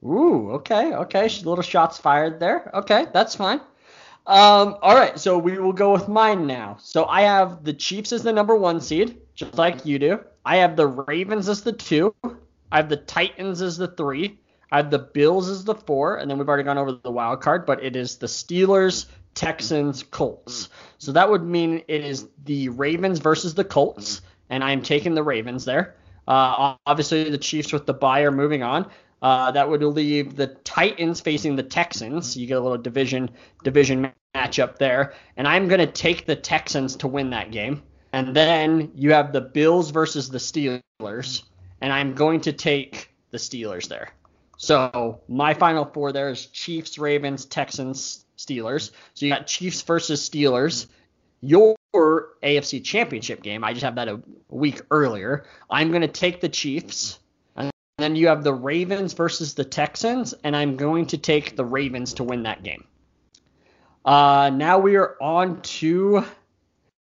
Ooh, okay, okay. Little shots fired there. Okay, that's fine. Um, all right, so we will go with mine now. So I have the Chiefs as the number one seed, just like you do. I have the Ravens as the two. I have the Titans as the three. I have the Bills as the four, and then we've already gone over the wild card, but it is the Steelers, Texans, Colts. So that would mean it is the Ravens versus the Colts, and I'm taking the Ravens there. Uh, obviously, the Chiefs with the bye are moving on. Uh, that would leave the Titans facing the Texans. You get a little division division matchup there, and I'm going to take the Texans to win that game. And then you have the Bills versus the Steelers, and I'm going to take the Steelers there. So my final four there is Chiefs, Ravens, Texans, Steelers. So you got Chiefs versus Steelers. Your AFC Championship game, I just have that a week earlier. I'm going to take the Chiefs. Then you have the Ravens versus the Texans, and I'm going to take the Ravens to win that game. Uh, now we are on to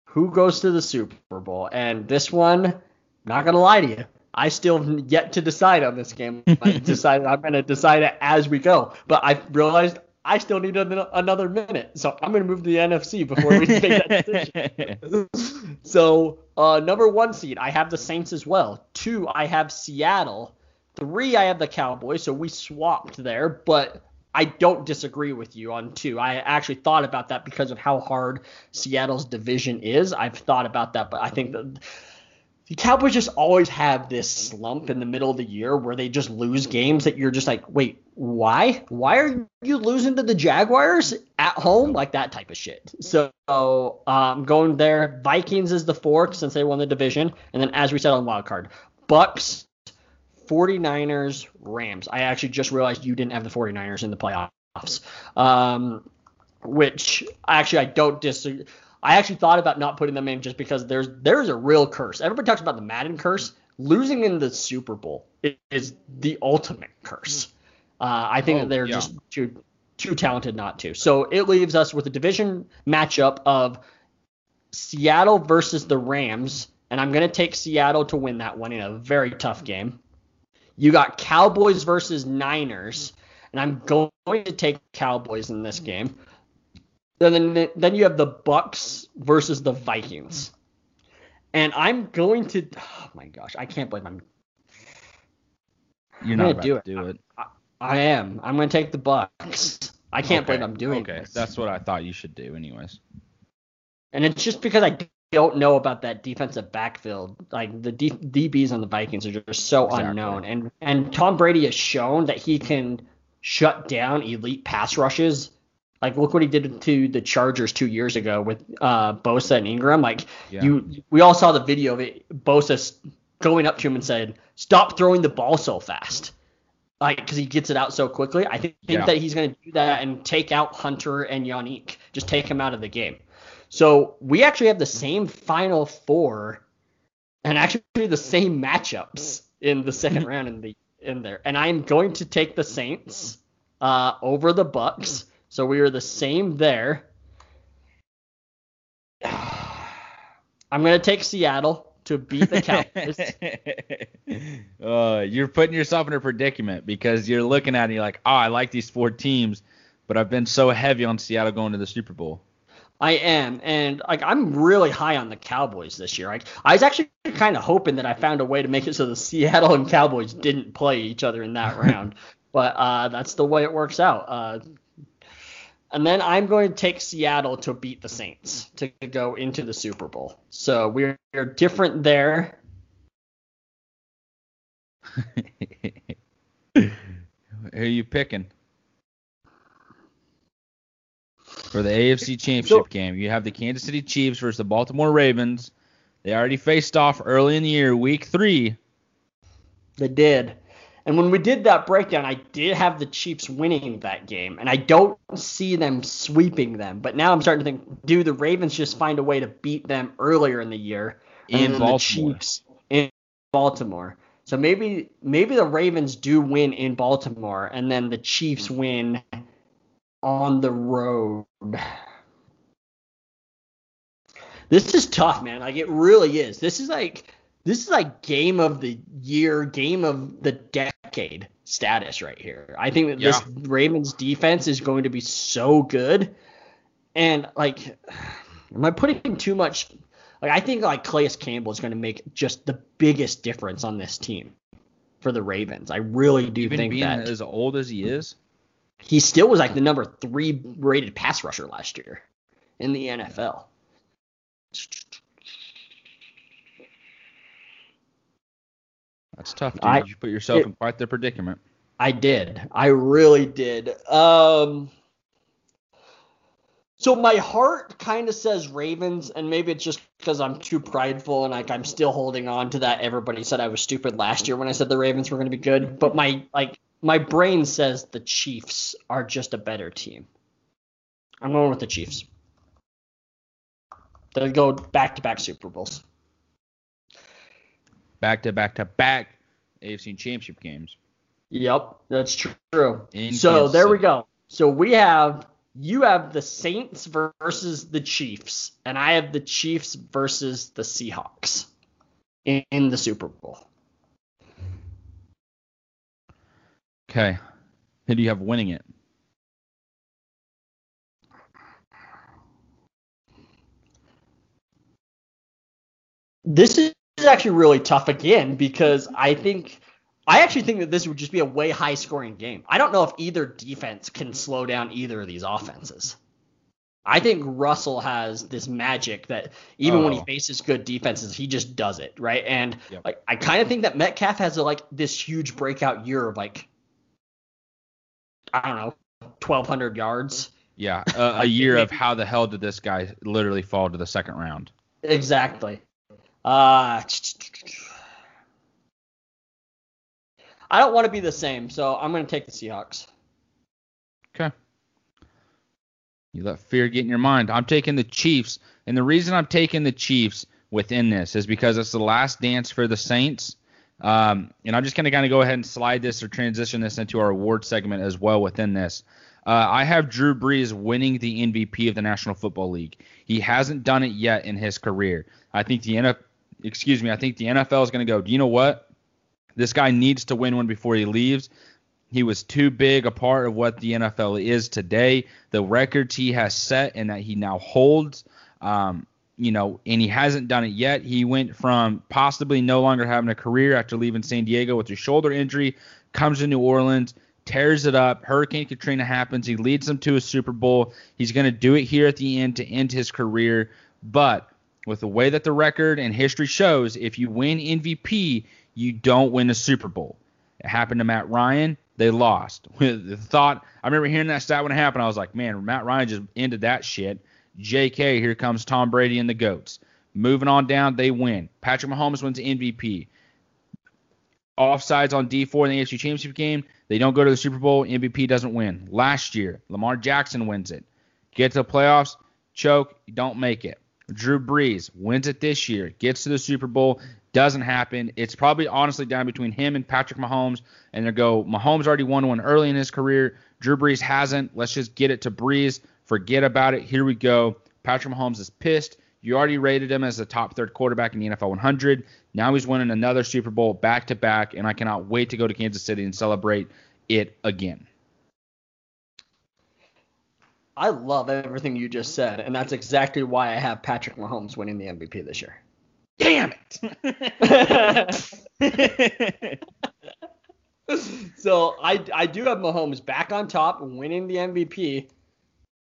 who goes to the Super Bowl. And this one, not going to lie to you, I still have yet to decide on this game. I decided I'm going to decide it as we go. But I realized I still need an- another minute. So I'm going to move to the NFC before we make that decision. So, uh, number one seed, I have the Saints as well. Two, I have Seattle. Three, I have the Cowboys. So we swapped there, but I don't disagree with you on two. I actually thought about that because of how hard Seattle's division is. I've thought about that, but I think that the Cowboys just always have this slump in the middle of the year where they just lose games that you're just like, wait, why? Why are you losing to the Jaguars at home? Like that type of shit. So um, going there, Vikings is the fourth since they won the division, and then as we said on wild card, Bucks, 49ers, Rams. I actually just realized you didn't have the 49ers in the playoffs. Um, which actually I don't disagree. I actually thought about not putting them in just because there's there's a real curse. Everybody talks about the Madden curse. Losing in the Super Bowl is the ultimate curse. Uh, I think Oh, that they're yeah. just too too talented not to. So it leaves us with a division matchup of Seattle versus the Rams, and I'm going to take Seattle to win that one in a very tough game. You got Cowboys versus Niners, and I'm going to take Cowboys in this game. Then then, you have the Bucks versus the Vikings. And I'm going to oh my gosh, I can't believe I'm You're I'm not gonna about do to it. do it. I am. I'm going to take the Bucks. I can't Okay, believe I'm doing Okay, this. that's what I thought you should do, anyways. And it's just because I don't know about that defensive backfield. Like the D- DBs on the Vikings are just so Exactly. unknown. And and Tom Brady has shown that he can shut down elite pass rushes. Like look what he did to the Chargers two years ago with uh, Bosa and Ingram. Like Yeah. you, we all saw the video of it. Bosa going up to him and said, "Stop throwing the ball so fast." Like because he gets it out so quickly. I think, think Yeah. that he's going to do that and take out Hunter and Yannick. Just take him out of the game. So we actually have the same final four, and actually the same matchups in the second round in the in there. And I'm going to take the Saints uh, over the Bucks. So we are the same there. I'm going to take Seattle to beat the Cowboys. uh, you're putting yourself in a predicament because you're looking at it and you're like, oh, I like these four teams, but I've been so heavy on Seattle going to the Super Bowl. I am, and like I'm really high on the Cowboys this year. Like I was actually kind of hoping that I found a way to make it so the Seattle and Cowboys didn't play each other in that round, but uh, that's the way it works out. Uh, and then I'm going to take Seattle to beat the Saints to go into the Super Bowl. So we're, we're different there. Who are you picking? For the AFC Championship So- game, you have the Kansas City Chiefs versus the Baltimore Ravens. They already faced off early in the year, week three. They did. And when we did that breakdown, I did have the Chiefs winning that game, and I don't see them sweeping them. But now I'm starting to think, do the Ravens just find a way to beat them earlier in the year? In then the Chiefs in Baltimore. So maybe maybe the Ravens do win in Baltimore, and then the Chiefs mm. win on the road. This is tough, man. Like it really is. This is like this is like game of the year, game of the decade status right here. I think that this Ravens defense is going to be so good. And like am I putting too much like I think like Calais Campbell is going to make just the biggest difference on this team for the Ravens. I really do Even think being that as old as he is. He still was like the number three rated pass rusher last year in the NFL. That's tough, dude. I- you put yourself it- in quite the predicament. I did. I really did. Um So my heart kind of says Ravens, and maybe it's just because I'm too prideful and like I'm still holding on to that. Everybody said I was stupid last year when I said the Ravens were going to be good, but my like my brain says the Chiefs are just a better team. I'm going with the Chiefs. They'll go back to back Super Bowls. Back to back to back AFC Championship games. Yep, that's true. In so there we go. So we have you have the Saints versus the Chiefs, and I have the Chiefs versus the Seahawks in, in the Super Bowl. Okay. Who do you have winning it? This is actually really tough again because I think I actually think that this would just be a way high scoring game. I don't know if either defense can slow down either of these offenses. I think Russell has this magic that even when he Oh. faces good defenses, he just does it, right? And Yep. like I kind of think that Metcalf has a, like this huge breakout year of like I don't know, 1200 yards. Yeah, a, a year of how the hell did this guy literally fall to the second round? Exactly. Uh, I don't want to be the same, so I'm going to take the Seahawks. Okay. You let fear get in your mind. I'm taking the Chiefs, and the reason I'm taking the Chiefs within this is because it's the last dance for the Saints. Um, and I'm just going to kind of go ahead and slide this or transition this into our award segment as well within this. Uh, I have Drew Brees winning the MVP of the National Football League. He hasn't done it yet in his career. I think the NFL, excuse me, I think the NFL is going to go. Do you know what? This guy needs to win one before he leaves. He was too big a part of what the NFL is today. The records he has set and that he now holds, um, you know, and he hasn't done it yet. He went from possibly no longer having a career after leaving San Diego with a shoulder injury, comes to New Orleans, tears it up. Hurricane Katrina happens. He leads them to a Super Bowl. He's going to do it here at the end to end his career. But with the way that the record and history shows, if you win MVP, you don't win a Super Bowl. It happened to Matt Ryan. They lost. the thought, I remember hearing that stat when it happened. I was like, man, Matt Ryan just ended that shit. JK, here comes Tom Brady and the GOATs. Moving on down, they win. Patrick Mahomes wins MVP. Offsides on Dee Ford in the AFC Championship game. They don't go to the Super Bowl. MVP doesn't win. Last year, Lamar Jackson wins it. Get to the playoffs, choke, don't make it. Drew Brees wins it this year, gets to the Super Bowl, doesn't happen. It's probably honestly down between him and Patrick Mahomes. And they go, Mahomes already won one early in his career. Drew Brees hasn't. Let's just get it to Brees. Forget about it. Here we go. Patrick Mahomes is pissed. You already rated him as the top third quarterback in the NFL 100. Now he's winning another Super Bowl back to back, and I cannot wait to go to Kansas City and celebrate it again. I love everything you just said, and that's exactly why I have Patrick Mahomes winning the MVP this year. Damn it! so I I do have Mahomes back on top, winning the MVP,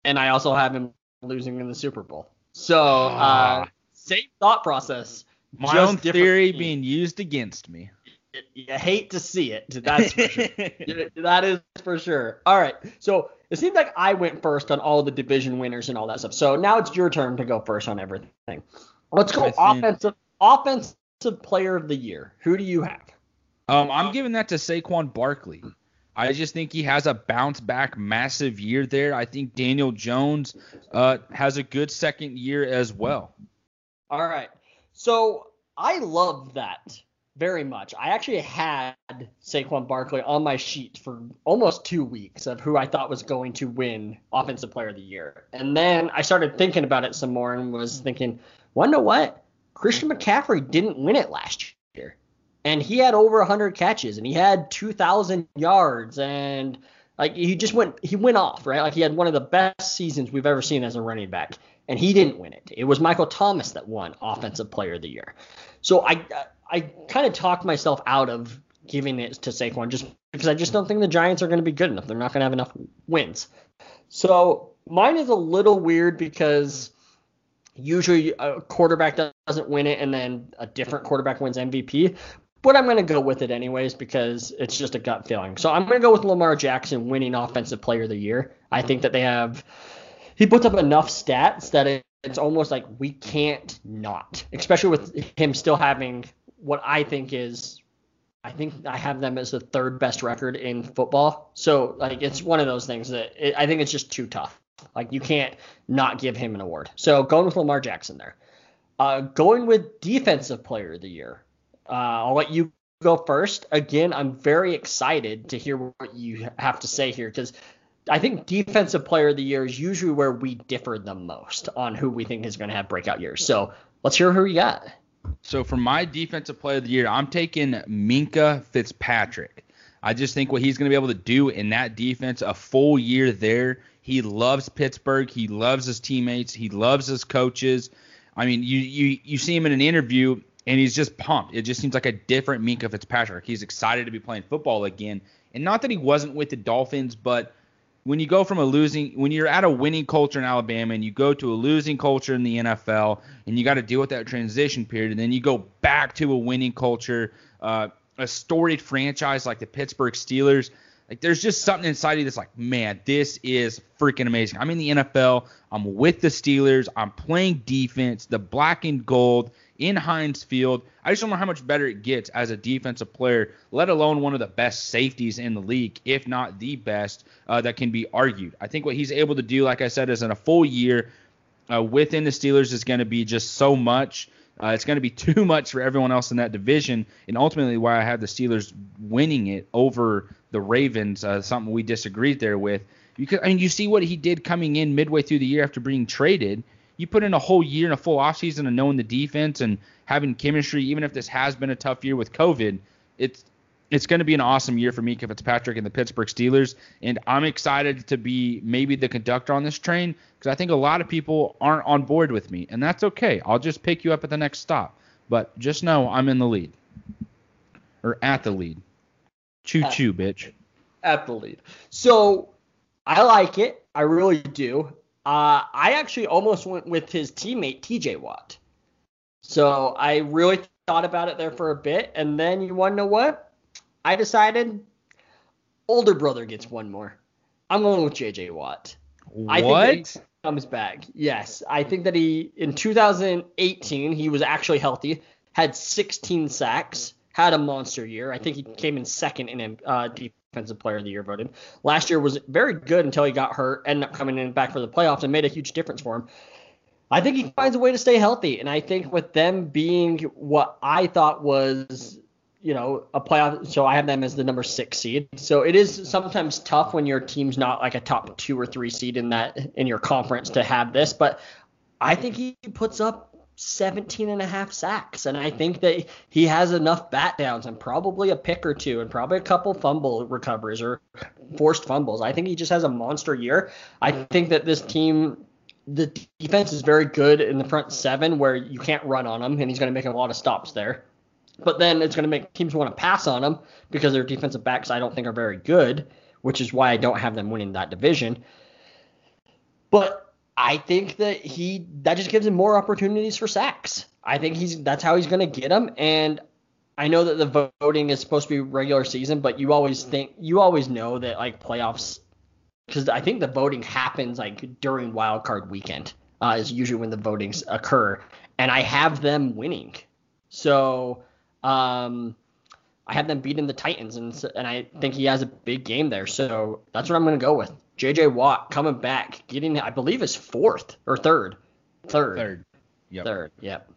and I also have him losing in the Super Bowl. So uh, same thought process. My own theory team. being used against me. You hate to see it. That's for sure. that is for sure. All right. So it seems like I went first on all the division winners and all that stuff. So now it's your turn to go first on everything. Let's go offensive offensive player of the year. Who do you have? Um, I'm giving that to Saquon Barkley. I just think he has a bounce back massive year there. I think Daniel Jones uh, has a good second year as well. All right. So I love that very much. I actually had Saquon Barkley on my sheet for almost two weeks of who I thought was going to win Offensive Player of the Year. And then I started thinking about it some more and was thinking, wonder what? Christian McCaffrey didn't win it last year. And he had over 100 catches and he had 2,000 yards and like he just went he went off, right? Like he had one of the best seasons we've ever seen as a running back and he didn't win it. It was Michael Thomas that won Offensive Player of the Year. So I I kind of talked myself out of giving it to Saquon just because I just don't think the Giants are going to be good enough. They're not going to have enough wins. So mine is a little weird because usually a quarterback doesn't win it and then a different quarterback wins MVP. But I'm going to go with it anyways because it's just a gut feeling. So I'm going to go with Lamar Jackson winning Offensive Player of the Year. I think that they have he puts up enough stats that it, it's almost like we can't not, especially with him still having what I think is I think I have them as the third best record in football. So like it's one of those things that it, I think it's just too tough. Like you can't not give him an award. So going with Lamar Jackson there. Uh, going with defensive player of the year. Uh, I'll let you go first. Again, I'm very excited to hear what you have to say here because I think defensive player of the year is usually where we differ the most on who we think is going to have breakout years. So let's hear who you got. So for my defensive player of the year, I'm taking Minkah Fitzpatrick. I just think what he's going to be able to do in that defense, a full year there. He loves Pittsburgh. He loves his teammates. He loves his coaches. I mean, you you you see him in an interview and he's just pumped. It just seems like a different Minkah Fitzpatrick. He's excited to be playing football again. And not that he wasn't with the Dolphins, but when you go from a losing when you're at a winning culture in Alabama and you go to a losing culture in the NFL and you got to deal with that transition period and then you go back to a winning culture, uh, a storied franchise like the Pittsburgh Steelers, like there's just something inside you that's like, man, this is freaking amazing. I'm in the NFL. I'm with the Steelers. I'm playing defense, the black and gold in Heinz Field. I just don't know how much better it gets as a defensive player, let alone one of the best safeties in the league, if not the best, uh, that can be argued. I think what he's able to do, like I said, is in a full year uh, within the Steelers is going to be just so much. Uh, it's going to be too much for everyone else in that division, and ultimately why I have the Steelers winning it over the Ravens. Uh, something we disagreed there with. Because I mean, you see what he did coming in midway through the year after being traded. You put in a whole year and a full offseason of knowing the defense and having chemistry, even if this has been a tough year with COVID. It's it's going to be an awesome year for Minkah Fitzpatrick and the Pittsburgh Steelers, and I'm excited to be maybe the conductor on this train because I think a lot of people aren't on board with me, and that's okay. I'll just pick you up at the next stop, but just know I'm in the lead or at the lead. Choo choo, bitch. At the lead. So I like it. I really do. Uh, I actually almost went with his teammate TJ Watt. So I really thought about it there for a bit, and then you want to know what? I decided older brother gets one more. I'm going with JJ Watt. What? I think he comes back. Yes, I think that he in 2018 he was actually healthy, had 16 sacks, had a monster year. I think he came in second in uh, defensive player of the year voted. Last year was very good until he got hurt, ended up coming in back for the playoffs and made a huge difference for him. I think he finds a way to stay healthy, and I think with them being what I thought was you know, a playoff. So I have them as the number six seed. So it is sometimes tough when your team's not like a top two or three seed in that in your conference to have this. But I think he puts up 17 and a half sacks, and I think that he has enough bat downs and probably a pick or two and probably a couple fumble recoveries or forced fumbles. I think he just has a monster year. I think that this team the defense is very good in the front seven where you can't run on him, and he's going to make a lot of stops there. But then it's going to make teams want to pass on him because their defensive backs I don't think are very good, which is why I don't have them winning that division. But I think that he that just gives him more opportunities for sacks. I think he's that's how he's going to get them. And I know that the voting is supposed to be regular season, but you always think you always know that like playoffs because I think the voting happens like during wild card weekend uh, is usually when the votings occur, and I have them winning. So um, I have them beating the Titans, and and I think he has a big game there. So that's what I'm going to go with. J.J. Watt coming back, getting I believe is fourth or third, third, third, yep. third, yep.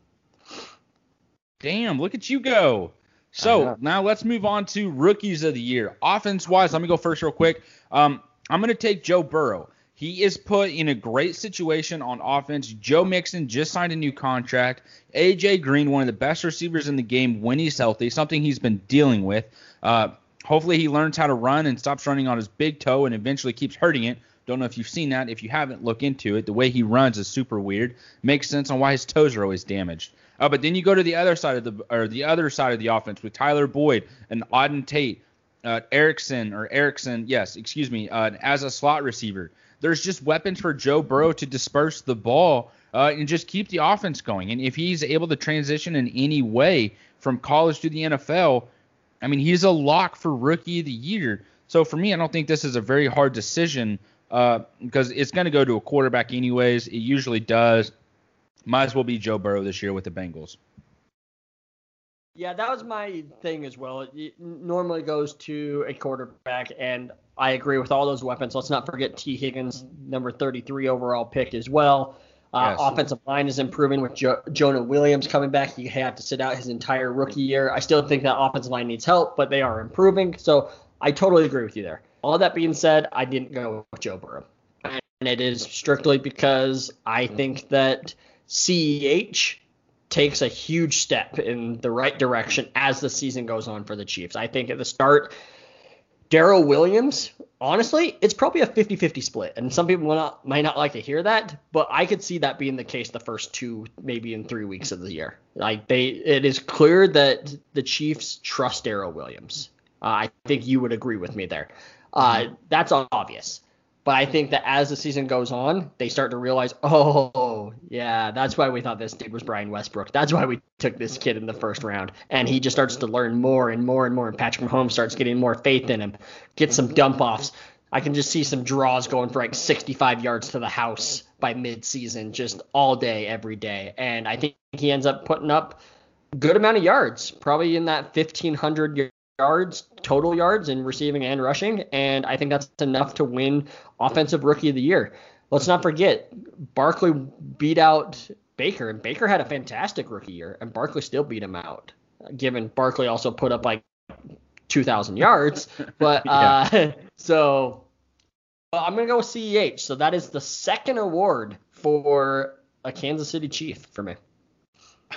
Damn, look at you go. So now let's move on to rookies of the year. Offense wise, let me go first real quick. Um, I'm going to take Joe Burrow. He is put in a great situation on offense. Joe Mixon just signed a new contract. AJ Green, one of the best receivers in the game when he's healthy, something he's been dealing with. Uh, hopefully, he learns how to run and stops running on his big toe and eventually keeps hurting it. Don't know if you've seen that. If you haven't, look into it. The way he runs is super weird. Makes sense on why his toes are always damaged. Uh, but then you go to the other side of the or the other side of the offense with Tyler Boyd and Auden Tate, uh, Erickson or Erickson, yes, excuse me, uh, as a slot receiver there's just weapons for Joe Burrow to disperse the ball uh, and just keep the offense going. And if he's able to transition in any way from college to the NFL, I mean, he's a lock for rookie of the year. So for me, I don't think this is a very hard decision uh, because it's going to go to a quarterback anyways. It usually does. Might as well be Joe Burrow this year with the Bengals. Yeah, that was my thing as well. It normally goes to a quarterback, and I agree with all those weapons. Let's not forget Tee Higgins, number 33 overall pick as well. Uh, yes. Offensive line is improving with jo- Jonah Williams coming back. He had to sit out his entire rookie year. I still think that offensive line needs help, but they are improving. So I totally agree with you there. All that being said, I didn't go with Joe Burrow. And it is strictly because I think that CEH takes a huge step in the right direction as the season goes on for the Chiefs. I think at the start, Darrel Williams, honestly, it's probably a 50-50 split, and some people not, might not like to hear that, but I could see that being the case the first two, maybe in three weeks of the year. Like they, it is clear that the Chiefs trust Darrel Williams. Uh, I think you would agree with me there. Uh, that's obvious. But I think that as the season goes on, they start to realize, oh, yeah, that's why we thought this dude was Brian Westbrook. That's why we took this kid in the first round. And he just starts to learn more and more and more. And Patrick Mahomes starts getting more faith in him, get some dump offs. I can just see some draws going for like 65 yards to the house by midseason, just all day, every day. And I think he ends up putting up good amount of yards, probably in that 1,500 yards, total yards in receiving and rushing, and I think that's enough to win Offensive Rookie of the Year. Let's not forget, Barkley beat out Baker, and Baker had a fantastic rookie year, and Barkley still beat him out. Given Barkley also put up like 2,000 yards, but uh, yeah. so well, I'm gonna go with CEH. So that is the second award for a Kansas City Chief for me.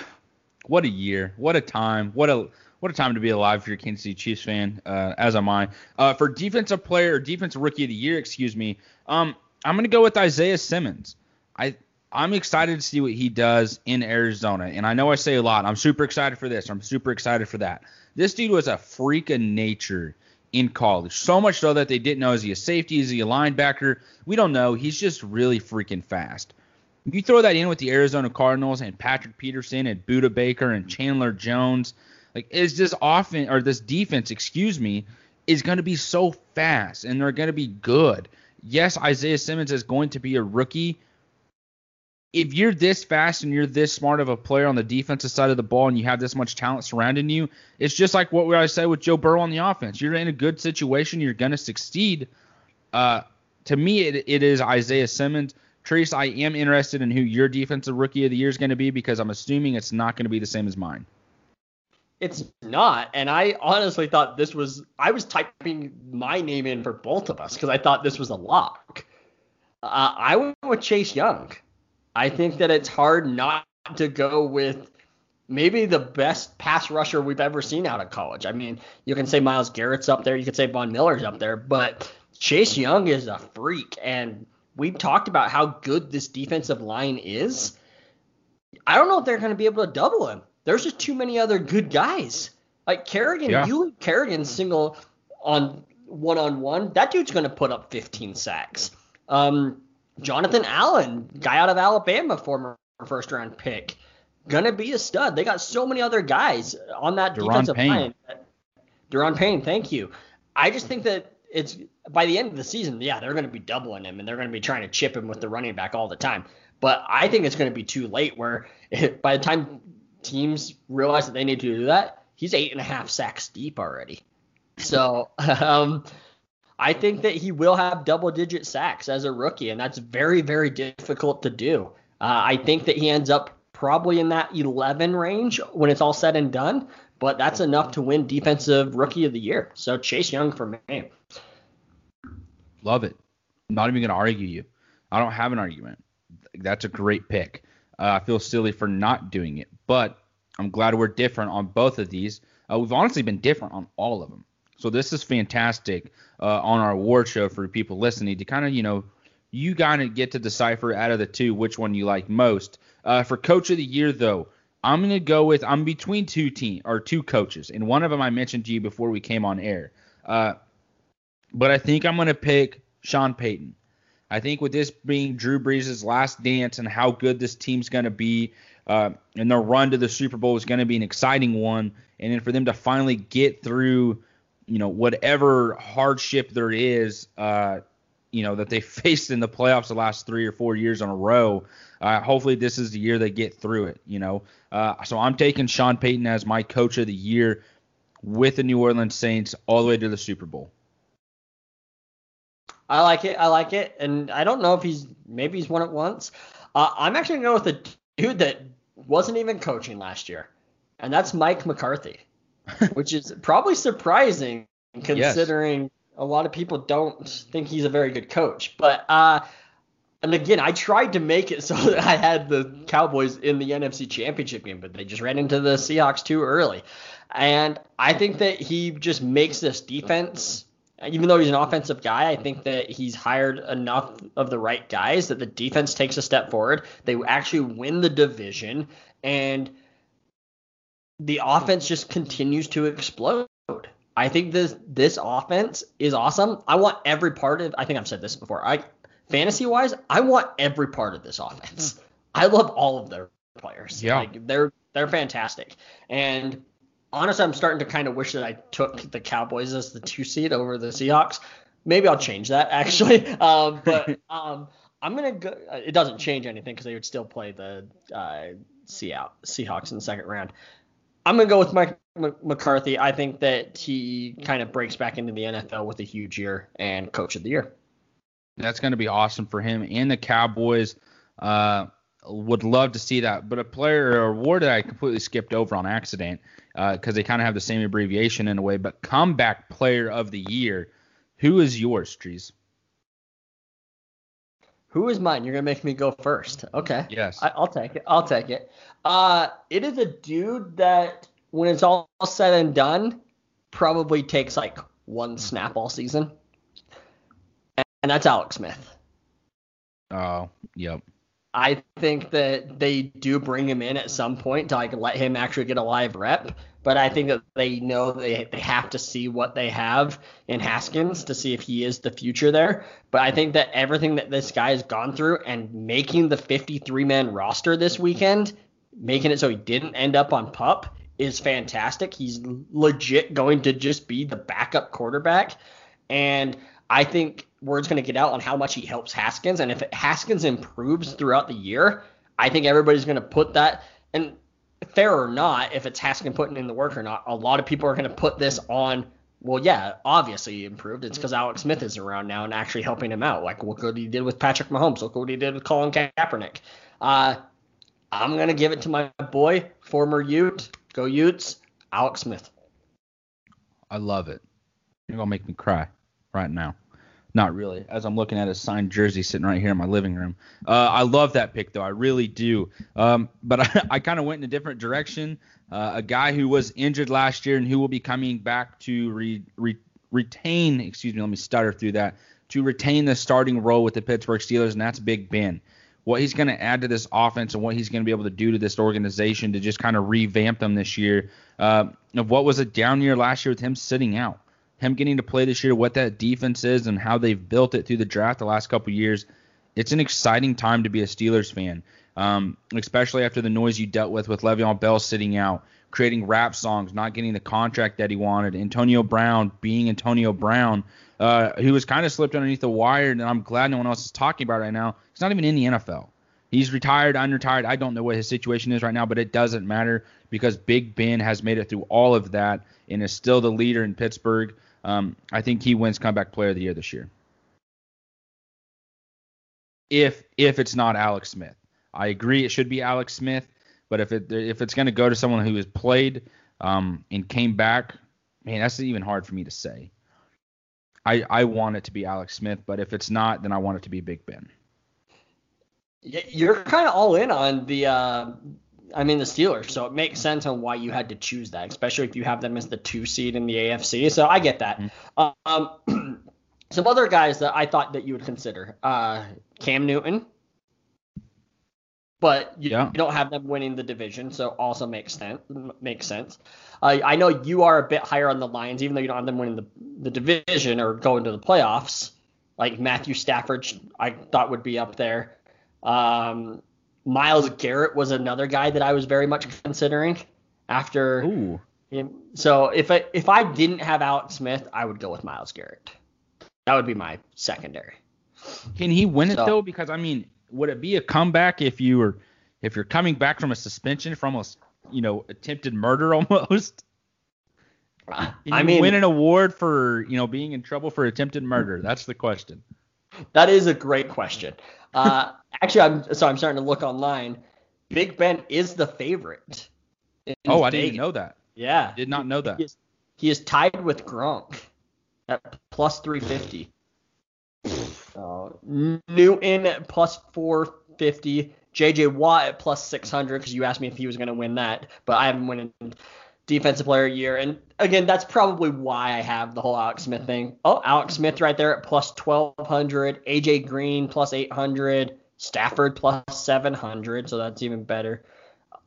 What a year! What a time! What a what a time to be alive if you're a Kansas City Chiefs fan, uh, as am I. Uh, for defensive player defensive rookie of the year, excuse me, um, I'm gonna go with Isaiah Simmons. I I'm excited to see what he does in Arizona, and I know I say a lot. I'm super excited for this. I'm super excited for that. This dude was a freak of nature in college. So much so that they didn't know is he a safety, is he a linebacker? We don't know. He's just really freaking fast. You throw that in with the Arizona Cardinals and Patrick Peterson and Budda Baker and Chandler Jones, like is this offense or this defense, excuse me, is going to be so fast and they're going to be good. Yes, Isaiah Simmons is going to be a rookie, if you're this fast and you're this smart of a player on the defensive side of the ball and you have this much talent surrounding you, it's just like what I said with Joe Burrow on the offense. You're in a good situation, you're going to succeed. Uh, to me, it, it is Isaiah Simmons. Trace, I am interested in who your defensive rookie of the year is going to be because I'm assuming it's not going to be the same as mine. It's not, and I honestly thought this was. I was typing my name in for both of us because I thought this was a lock. Uh, I went with Chase Young. I think that it's hard not to go with maybe the best pass rusher we've ever seen out of college. I mean, you can say Myles Garrett's up there, you could say Von Miller's up there, but Chase Young is a freak. And we've talked about how good this defensive line is. I don't know if they're going to be able to double him. There's just too many other good guys. Like Kerrigan, yeah. you Kerrigan single on one on one, that dude's going to put up 15 sacks. Um, Jonathan Allen, guy out of Alabama, former first round pick, gonna be a stud. They got so many other guys on that Da'Ron defensive Payne. line. Da'Ron Payne, thank you. I just think that it's by the end of the season, yeah, they're going to be doubling him and they're going to be trying to chip him with the running back all the time. But I think it's going to be too late. Where by the time teams realize that they need to do that, he's eight and a half sacks deep already. So um, I think that he will have double digit sacks as a rookie, and that's very, very difficult to do. Uh, I think that he ends up probably in that 11 range when it's all said and done, but that's enough to win Defensive Rookie of the Year. So Chase Young for me. Love it. Not even going to argue you. I don't have an argument. That's a great pick. Uh, I feel silly for not doing it, but I'm glad we're different on both of these. Uh, we've honestly been different on all of them. So this is fantastic uh, on our award show for people listening to kind of, you know, you kind of get to decipher out of the two which one you like most. Uh, for coach of the year, though, I'm gonna go with I'm between two team or two coaches, and one of them I mentioned to you before we came on air. Uh, but I think I'm gonna pick Sean Payton. I think with this being Drew Brees' last dance and how good this team's gonna be, uh, and their run to the Super Bowl is gonna be an exciting one, and then for them to finally get through you know whatever hardship there is uh, you know that they faced in the playoffs the last three or four years in a row. Uh, hopefully, this is the year they get through it. You know, uh, so I'm taking Sean Payton as my coach of the year with the New Orleans Saints all the way to the Super Bowl. I like it. I like it, and I don't know if he's maybe he's won it once. Uh, I'm actually gonna go with a dude that wasn't even coaching last year, and that's Mike McCarthy. which is probably surprising considering yes. a lot of people don't think he's a very good coach. But uh, and again, I tried to make it so that I had the Cowboys in the NFC Championship game, but they just ran into the Seahawks too early. And I think that he just makes this defense, even though he's an offensive guy, I think that he's hired enough of the right guys that the defense takes a step forward. They actually win the division, and the offense just continues to explode. I think this this offense is awesome. I want every part of. I think I've said this before. I fantasy wise, I want every part of this offense. I love all of their players. Yeah, like they're they're fantastic. And honestly, I'm starting to kind of wish that I took the Cowboys as the two seed over the Seahawks. Maybe I'll change that actually. Um, but um, I'm gonna go. It doesn't change anything because they would still play the uh, Seahawks in the second round. I'm gonna go with Mike McCarthy. I think that he kind of breaks back into the NFL with a huge year and Coach of the Year. That's gonna be awesome for him and the Cowboys. Uh, would love to see that. But a player or award that I completely skipped over on accident because uh, they kind of have the same abbreviation in a way. But comeback player of the year, who is yours, Trees? Who is mine? You're gonna make me go first. Okay. Yes. I, will take it. I'll take it. Uh, it is a dude that when it's all said and done, probably takes like one snap all season, and that's Alex Smith. Oh, yep. I think that they do bring him in at some point to like let him actually get a live rep. But I think that they know they they have to see what they have in Haskins to see if he is the future there. But I think that everything that this guy has gone through and making the 53 man roster this weekend, making it so he didn't end up on pup is fantastic. He's legit going to just be the backup quarterback. And I think word's going to get out on how much he helps Haskins. And if Haskins improves throughout the year, I think everybody's going to put that. And fair or not, if it's Haskins putting in the work or not, a lot of people are going to put this on. Well, yeah, obviously he improved. It's because Alex Smith is around now and actually helping him out. Like look what he did with Patrick Mahomes. Look what he did with Colin Kaepernick. Uh, I'm gonna give it to my boy, former Ute, go Utes, Alex Smith. I love it. You're gonna make me cry right now. Not really, as I'm looking at a signed jersey sitting right here in my living room. Uh, I love that pick, though. I really do. Um, but I, I kind of went in a different direction. Uh, a guy who was injured last year and who will be coming back to re, re, retain, excuse me, let me stutter through that, to retain the starting role with the Pittsburgh Steelers, and that's Big Ben. What he's going to add to this offense and what he's going to be able to do to this organization to just kind of revamp them this year. Uh, of what was a down year last year with him sitting out him getting to play this year, what that defense is, and how they've built it through the draft the last couple years, it's an exciting time to be a Steelers fan, um, especially after the noise you dealt with with Le'Veon Bell sitting out, creating rap songs, not getting the contract that he wanted, Antonio Brown being Antonio Brown, uh, who was kind of slipped underneath the wire, and I'm glad no one else is talking about right now. He's not even in the NFL. He's retired, unretired. I don't know what his situation is right now, but it doesn't matter because Big Ben has made it through all of that and is still the leader in Pittsburgh. Um, I think he wins comeback player of the year this year. If if it's not Alex Smith, I agree it should be Alex Smith. But if it if it's going to go to someone who has played um, and came back, man, that's even hard for me to say. I I want it to be Alex Smith, but if it's not, then I want it to be Big Ben. You're kind of all in on the uh, I mean the Steelers, so it makes sense on why you had to choose that, especially if you have them as the two seed in the AFC. So I get that. Mm-hmm. Um, some other guys that I thought that you would consider, uh, Cam Newton, but you, yeah. you, don't have them winning the division, so also makes sense. Makes sense. Uh, I know you are a bit higher on the Lions, even though you don't have them winning the, the division or going to the playoffs. Like Matthew Stafford, I thought would be up there. Um, Myles Garrett was another guy that I was very much considering after. Ooh. Him. So if I if I didn't have Alex Smith, I would go with Myles Garrett. That would be my secondary. Can he win it so, though? Because I mean, would it be a comeback if you were if you're coming back from a suspension from a you know attempted murder almost? Can you I mean, win an award for you know being in trouble for attempted murder? That's the question. That is a great question. Uh, actually, I'm so I'm starting to look online. Big Ben is the favorite. Oh, I didn't know that. Yeah, did not know that. He is, he is tied with Gronk at plus 350. Uh, Newton at plus 450. JJ Watt at plus 600 because you asked me if he was going to win that, but I haven't won defensive player year. And again, that's probably why I have the whole Alex Smith thing. Oh, Alex Smith right there at plus 1200, AJ Green plus 800, Stafford plus 700, so that's even better.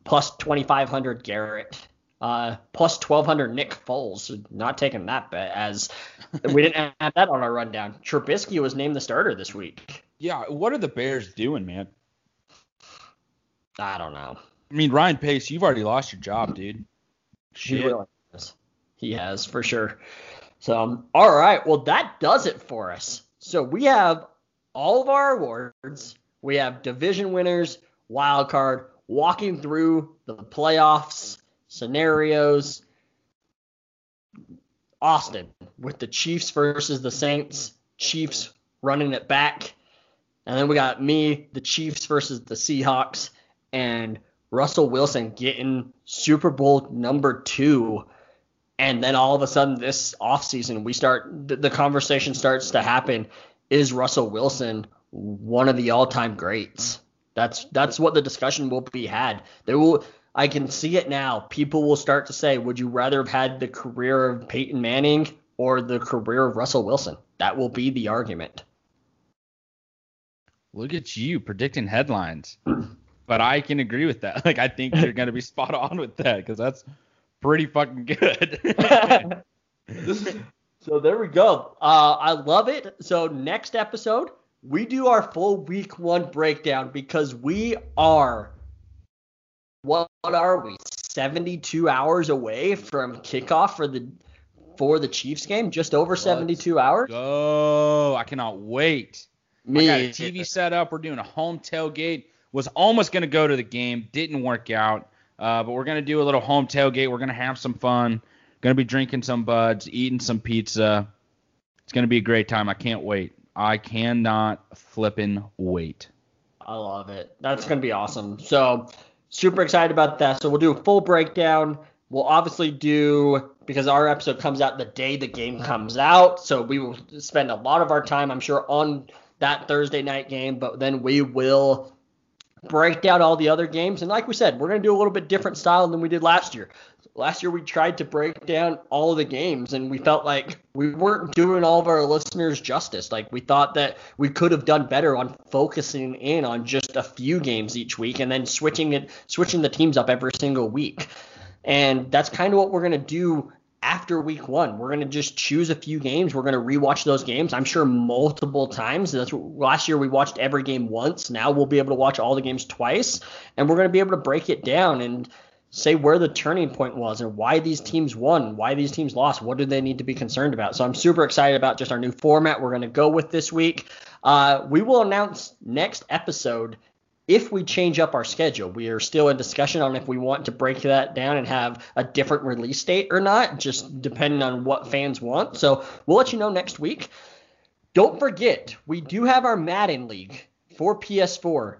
Plus 2500 Garrett. Uh, plus 1200 Nick Foles. Not taking that bet as we didn't have that on our rundown. Trubisky was named the starter this week. Yeah, what are the Bears doing, man? I don't know. I mean, Ryan Pace, you've already lost your job, dude. Shit. He really has. He has for sure. So, um, all right. Well, that does it for us. So we have all of our awards. We have division winners, wild card, walking through the playoffs scenarios. Austin with the Chiefs versus the Saints. Chiefs running it back. And then we got me, the Chiefs versus the Seahawks, and Russell Wilson getting Super Bowl number two. And then all of a sudden, this offseason, we start the, the conversation starts to happen. Is Russell Wilson one of the all-time greats? That's that's what the discussion will be had. There will I can see it now. People will start to say, would you rather have had the career of Peyton Manning or the career of Russell Wilson? That will be the argument. Look at you predicting headlines. but I can agree with that. Like I think you're going to be spot on with that cuz that's pretty fucking good. so there we go. Uh, I love it. So next episode, we do our full week one breakdown because we are what are we 72 hours away from kickoff for the for the Chiefs game just over Let's 72 hours Oh, I cannot wait Me. I got a TV set up we're doing a home tailgate was almost going to go to the game didn't work out uh, but we're going to do a little home tailgate. We're going to have some fun. Going to be drinking some buds eating some pizza. It's going to be a great time. I can't wait. I cannot flipping wait. I love it. That's going to be awesome. So super excited about that. So we'll do a full breakdown. We'll obviously do because our episode comes out the day the game comes out. So we will spend a lot of our time, I'm sure, on that Thursday night game, but then we will break down all the other games. And like we said, we're going to do a little bit different style than we did last year. Last year we tried to break down all of the games and we felt like we weren't doing all of our listeners justice. Like we thought that we could have done better on focusing in on just a few games each week and then switching it switching the teams up every single week. And that's kind of what we're going to do after week one. We're going to just choose a few games. We're going to rewatch those games. I'm sure multiple times. That's what, last year we watched every game once. Now we'll be able to watch all the games twice, and we're going to be able to break it down and say where the turning point was and why these teams won, why these teams lost, what do they need to be concerned about. So I'm super excited about just our new format we're going to go with this week. Uh, we will announce next episode if we change up our schedule. We are still in discussion on if we want to break that down and have a different release date or not, just depending on what fans want. So we'll let you know next week. Don't forget, we do have our Madden League for PS4.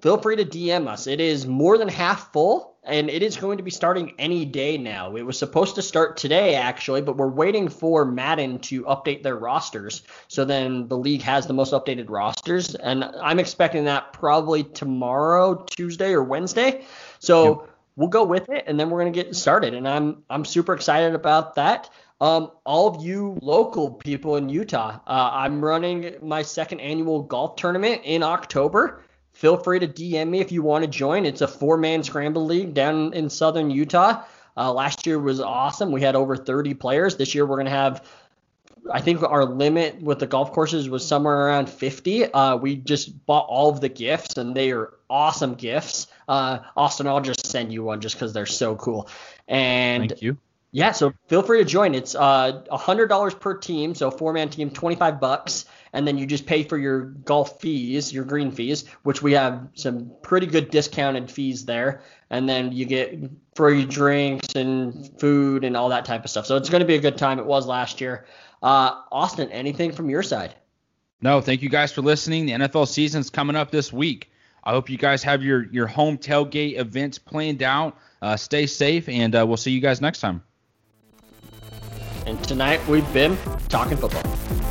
Feel free to DM us. It is more than half full and it is going to be starting any day now. It was supposed to start today, actually, but we're waiting for Madden to update their rosters. So then the league has the most updated rosters, and I'm expecting that probably tomorrow, Tuesday or Wednesday. So yep. we'll go with it, and then we're gonna get started. And I'm I'm super excited about that. Um, all of you local people in Utah, uh, I'm running my second annual golf tournament in October feel free to DM me if you want to join. It's a four man scramble league down in southern Utah. Uh, last year was awesome. We had over 30 players. This year we're going to have, I think our limit with the golf courses was somewhere around 50. Uh, we just bought all of the gifts, and they are awesome gifts. Uh, Austin, I'll just send you one just because they're so cool. And thank you. Yeah, so feel free to join. It's uh, $100 per team, so four man team, 25 bucks and then you just pay for your golf fees, your green fees, which we have some pretty good discounted fees there, and then you get free drinks and food and all that type of stuff. So it's going to be a good time. It was last year. Uh, Austin, anything from your side? No, thank you guys for listening. The NFL season's coming up this week. I hope you guys have your your home tailgate events planned out. Uh, stay safe, and uh, we'll see you guys next time. And tonight we've been talking football.